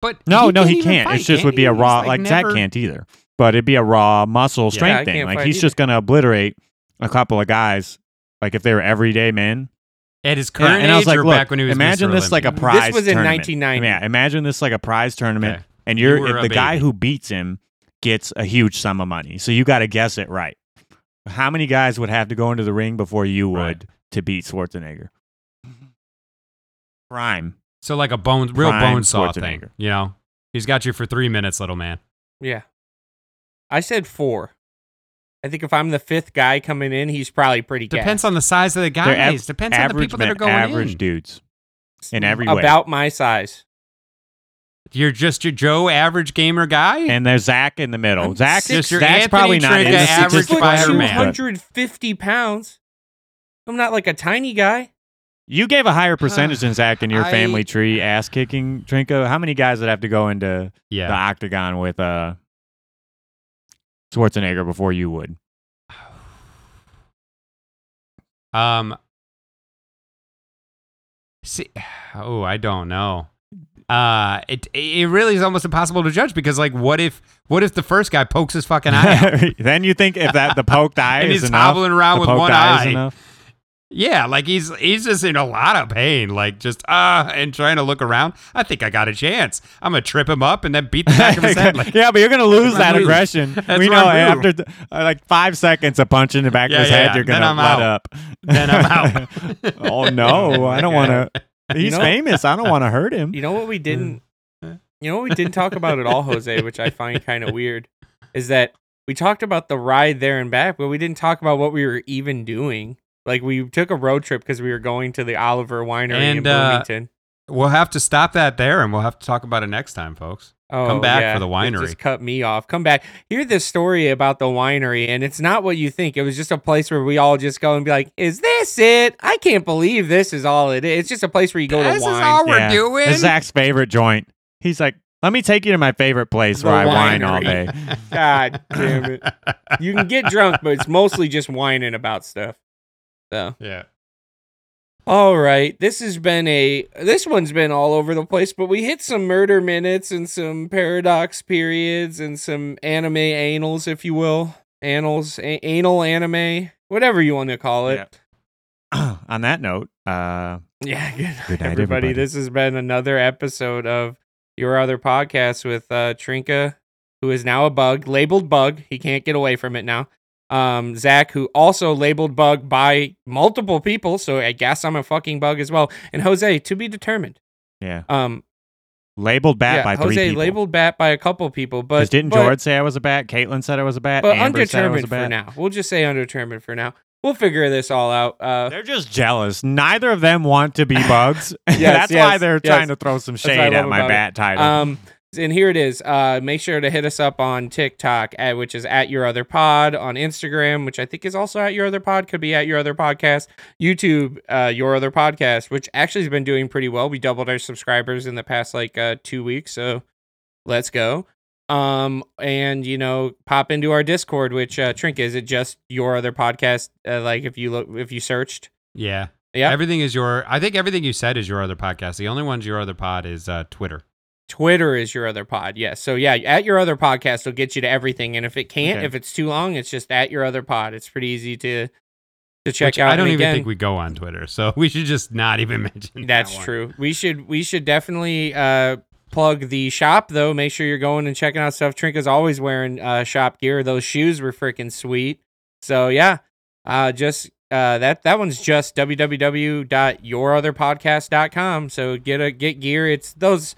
But No, no, he can't. fight, it just would be a raw, like, like, never- Zack can't either. But it'd be a raw muscle strength I thing. Like he's either. just gonna obliterate a couple of guys. Like if they were everyday men. At his Yeah, current and I was age, like, or look, back when he was imagine Mr. this like a prize. This was in tournament. 1990. Yeah, imagine this like a prize tournament, Okay. and You you're were if a the guy who beats him gets a huge sum of money. So you got to guess it right. How many guys would have to go into the ring before you would Right. to beat Schwarzenegger? Mm-hmm. Prime. So like a bone, real Prime bone saw thing, you know. He's got you for three minutes, little man. Yeah. I said four. I think if I'm the fifth guy coming in, he's probably pretty Depends gassed. on the size of the They're av- guys. Depends on the average people that are going average in. dudes in every way. about my size. You're just your Joe average gamer guy. And there's Zack in the middle. I'm Zack, Just your Zack's Anthony probably not in Trinka the average Six statistical foot Spider-Man. 250 pounds. I'm not like a tiny guy. You gave a higher percentage than Zack in your I- family tree ass kicking, Trinko. How many guys would have to go into the octagon with uh Schwarzenegger before you would? Um. See, oh, I don't know. Uh, it it really is almost impossible to judge because like, what if what if the first guy pokes his fucking eye out? then you think if that the poked eye And is he's enough, hobbling around with one eye is eye. Enough? yeah, like he's he's just in a lot of pain, like just ah, and trying to look around. I think I got a chance. I'm gonna trip him up and then beat the back of his head. Like, yeah, but you're gonna lose my that move. aggression. That's we my know move. after th- uh, like five seconds of punching the back Yeah, of his yeah, head, you're gonna I'm let out. up. then I'm out. oh no, I don't want to. He's know- famous. I don't want to hurt him. You know what we didn't You know what we didn't talk about at all, Jose, which I find kind of weird, is that we talked about the ride there and back, but we didn't talk about what we were even doing. Like we took a road trip because we were going to the Oliver Winery in And, uh, Bloomington. we'll have to stop that there, and we'll have to talk about it next time, folks. Oh, come back yeah, for the it winery. Just cut me off. Come back. Hear this story about the winery, and it's not what you think. It was just a place where we all just go and be like, "Is this it? I can't believe this is all it is." It's just a place where you go this to is wine. all we're Yeah. doing. It's Zack's favorite joint. He's like, let me take you to my favorite place The where I wine all day. God damn it! You can get drunk, but it's mostly just whining about stuff. So. yeah. All right, this has been a this one's been all over the place, but we hit some murder minutes and some paradox periods and some anime anals, if you will, annals, a- anal anime, whatever you want to call it. On that note, uh, Yeah, good, Good night, everybody. everybody. This has been another episode of your other podcast with uh, Trinka, who is now a bug, labeled bug. He can't get away from it now. Um, Zack, who also labeled bug by multiple people, so I guess I'm a fucking bug as well. And Jose, to be determined. yeah, Um, labeled bat yeah, by three Jose people. labeled bat by a couple people, but didn't but, George say I was a bat? Caitlin said I was a bat. But Amber said I was a undetermined bat. for now. We'll just say undetermined for now. We'll figure this all out. Uh, They're just jealous. Neither of them want to be bugs. That's why they're yes. trying to throw some shade at my about it. bat title. Um, and here it is. Uh, make sure to hit us up on TikTok, at, which is at your other pod, on Instagram, which I think is also at your other pod, could be at your other podcast, YouTube, uh, your other podcast, which actually has been doing pretty well. We doubled our subscribers in the past like uh, two weeks, so let's go. Um, and you know, pop into our Discord, which uh, Trink is it just your other podcast? Uh, like if you look, if you searched, Yeah. Yeah. Everything is your. I think everything you said is your other podcast. The only one's your other pod is uh, Twitter. Twitter is your other pod. Yes. So yeah, at your other podcast will get you to everything. And if it can't, Okay. if it's too long, it's just at your other pod. It's pretty easy to to check Which out. I don't And even again, think we go on Twitter, so we should just not even mention. That's that true. We should we should definitely uh plug the shop though. Make sure you're going and checking out stuff. Trinka's always wearing uh shop gear. Those shoes were freaking sweet. So yeah. Uh just uh that that one's just www.yourotherpodcast.com. So get a get gear. It's those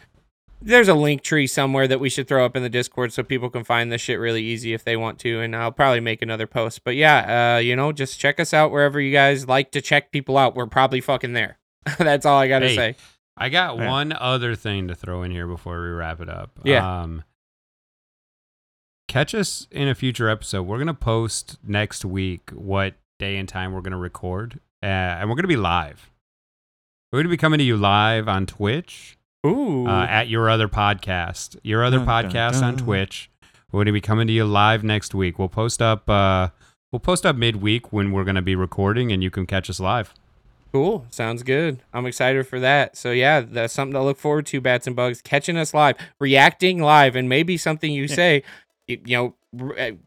there's a link tree somewhere that we should throw up in the Discord so people can find this shit really easy if they want to. And I'll probably make another post. But yeah, uh, you know, just check us out wherever you guys like to check people out. We're probably fucking there. That's all I gotta Hey, say. I got Yeah. one other thing to throw in here before we wrap it up. Yeah. Um, catch us in a future episode. We're gonna post next week what day and time we're gonna record, uh, and we're gonna be live. We're gonna be coming to you live on Twitch Ooh. uh, at your other podcast, your other Dun, dun, podcast on. Twitch. We're gonna be coming to you live next week. We'll post up. Uh, we'll post up midweek when we're gonna be recording, and you can catch us live. cool. Sounds good. I'm excited for that. So yeah, that's something to look forward to. Bats and bugs catching us live, reacting live, and maybe something you say, you, you know,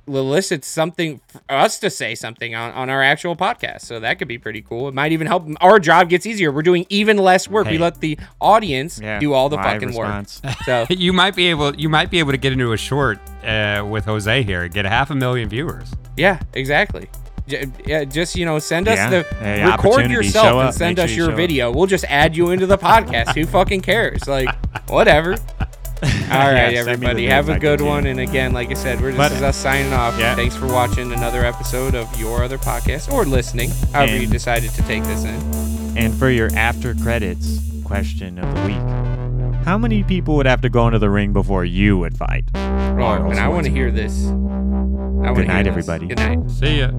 elicits something for us to say something on, on our actual podcast. So that could be pretty cool. It might even help. Our job gets easier. We're doing even less work. We let the audience Yeah, do all the fucking response. work. So You might be able. You might be able to get into a short uh, with Jose here. Get a half a million viewers. yeah, exactly. J- yeah, just you know, send us Yeah. the Hey, record yourself and send Make us you your show up. video. We'll just add you into the podcast. Who fucking cares? Like, whatever. All right, everybody. Have a good one. And again, like I said, we're just us signing off. Yeah. Thanks for watching another episode of your other podcast or listening, however and, you decided to take this in. And for your after credits question of the week, how many people would have to go into the ring before you would fight? Oh, and I want to hear this. I good night, everybody. Good night. See ya.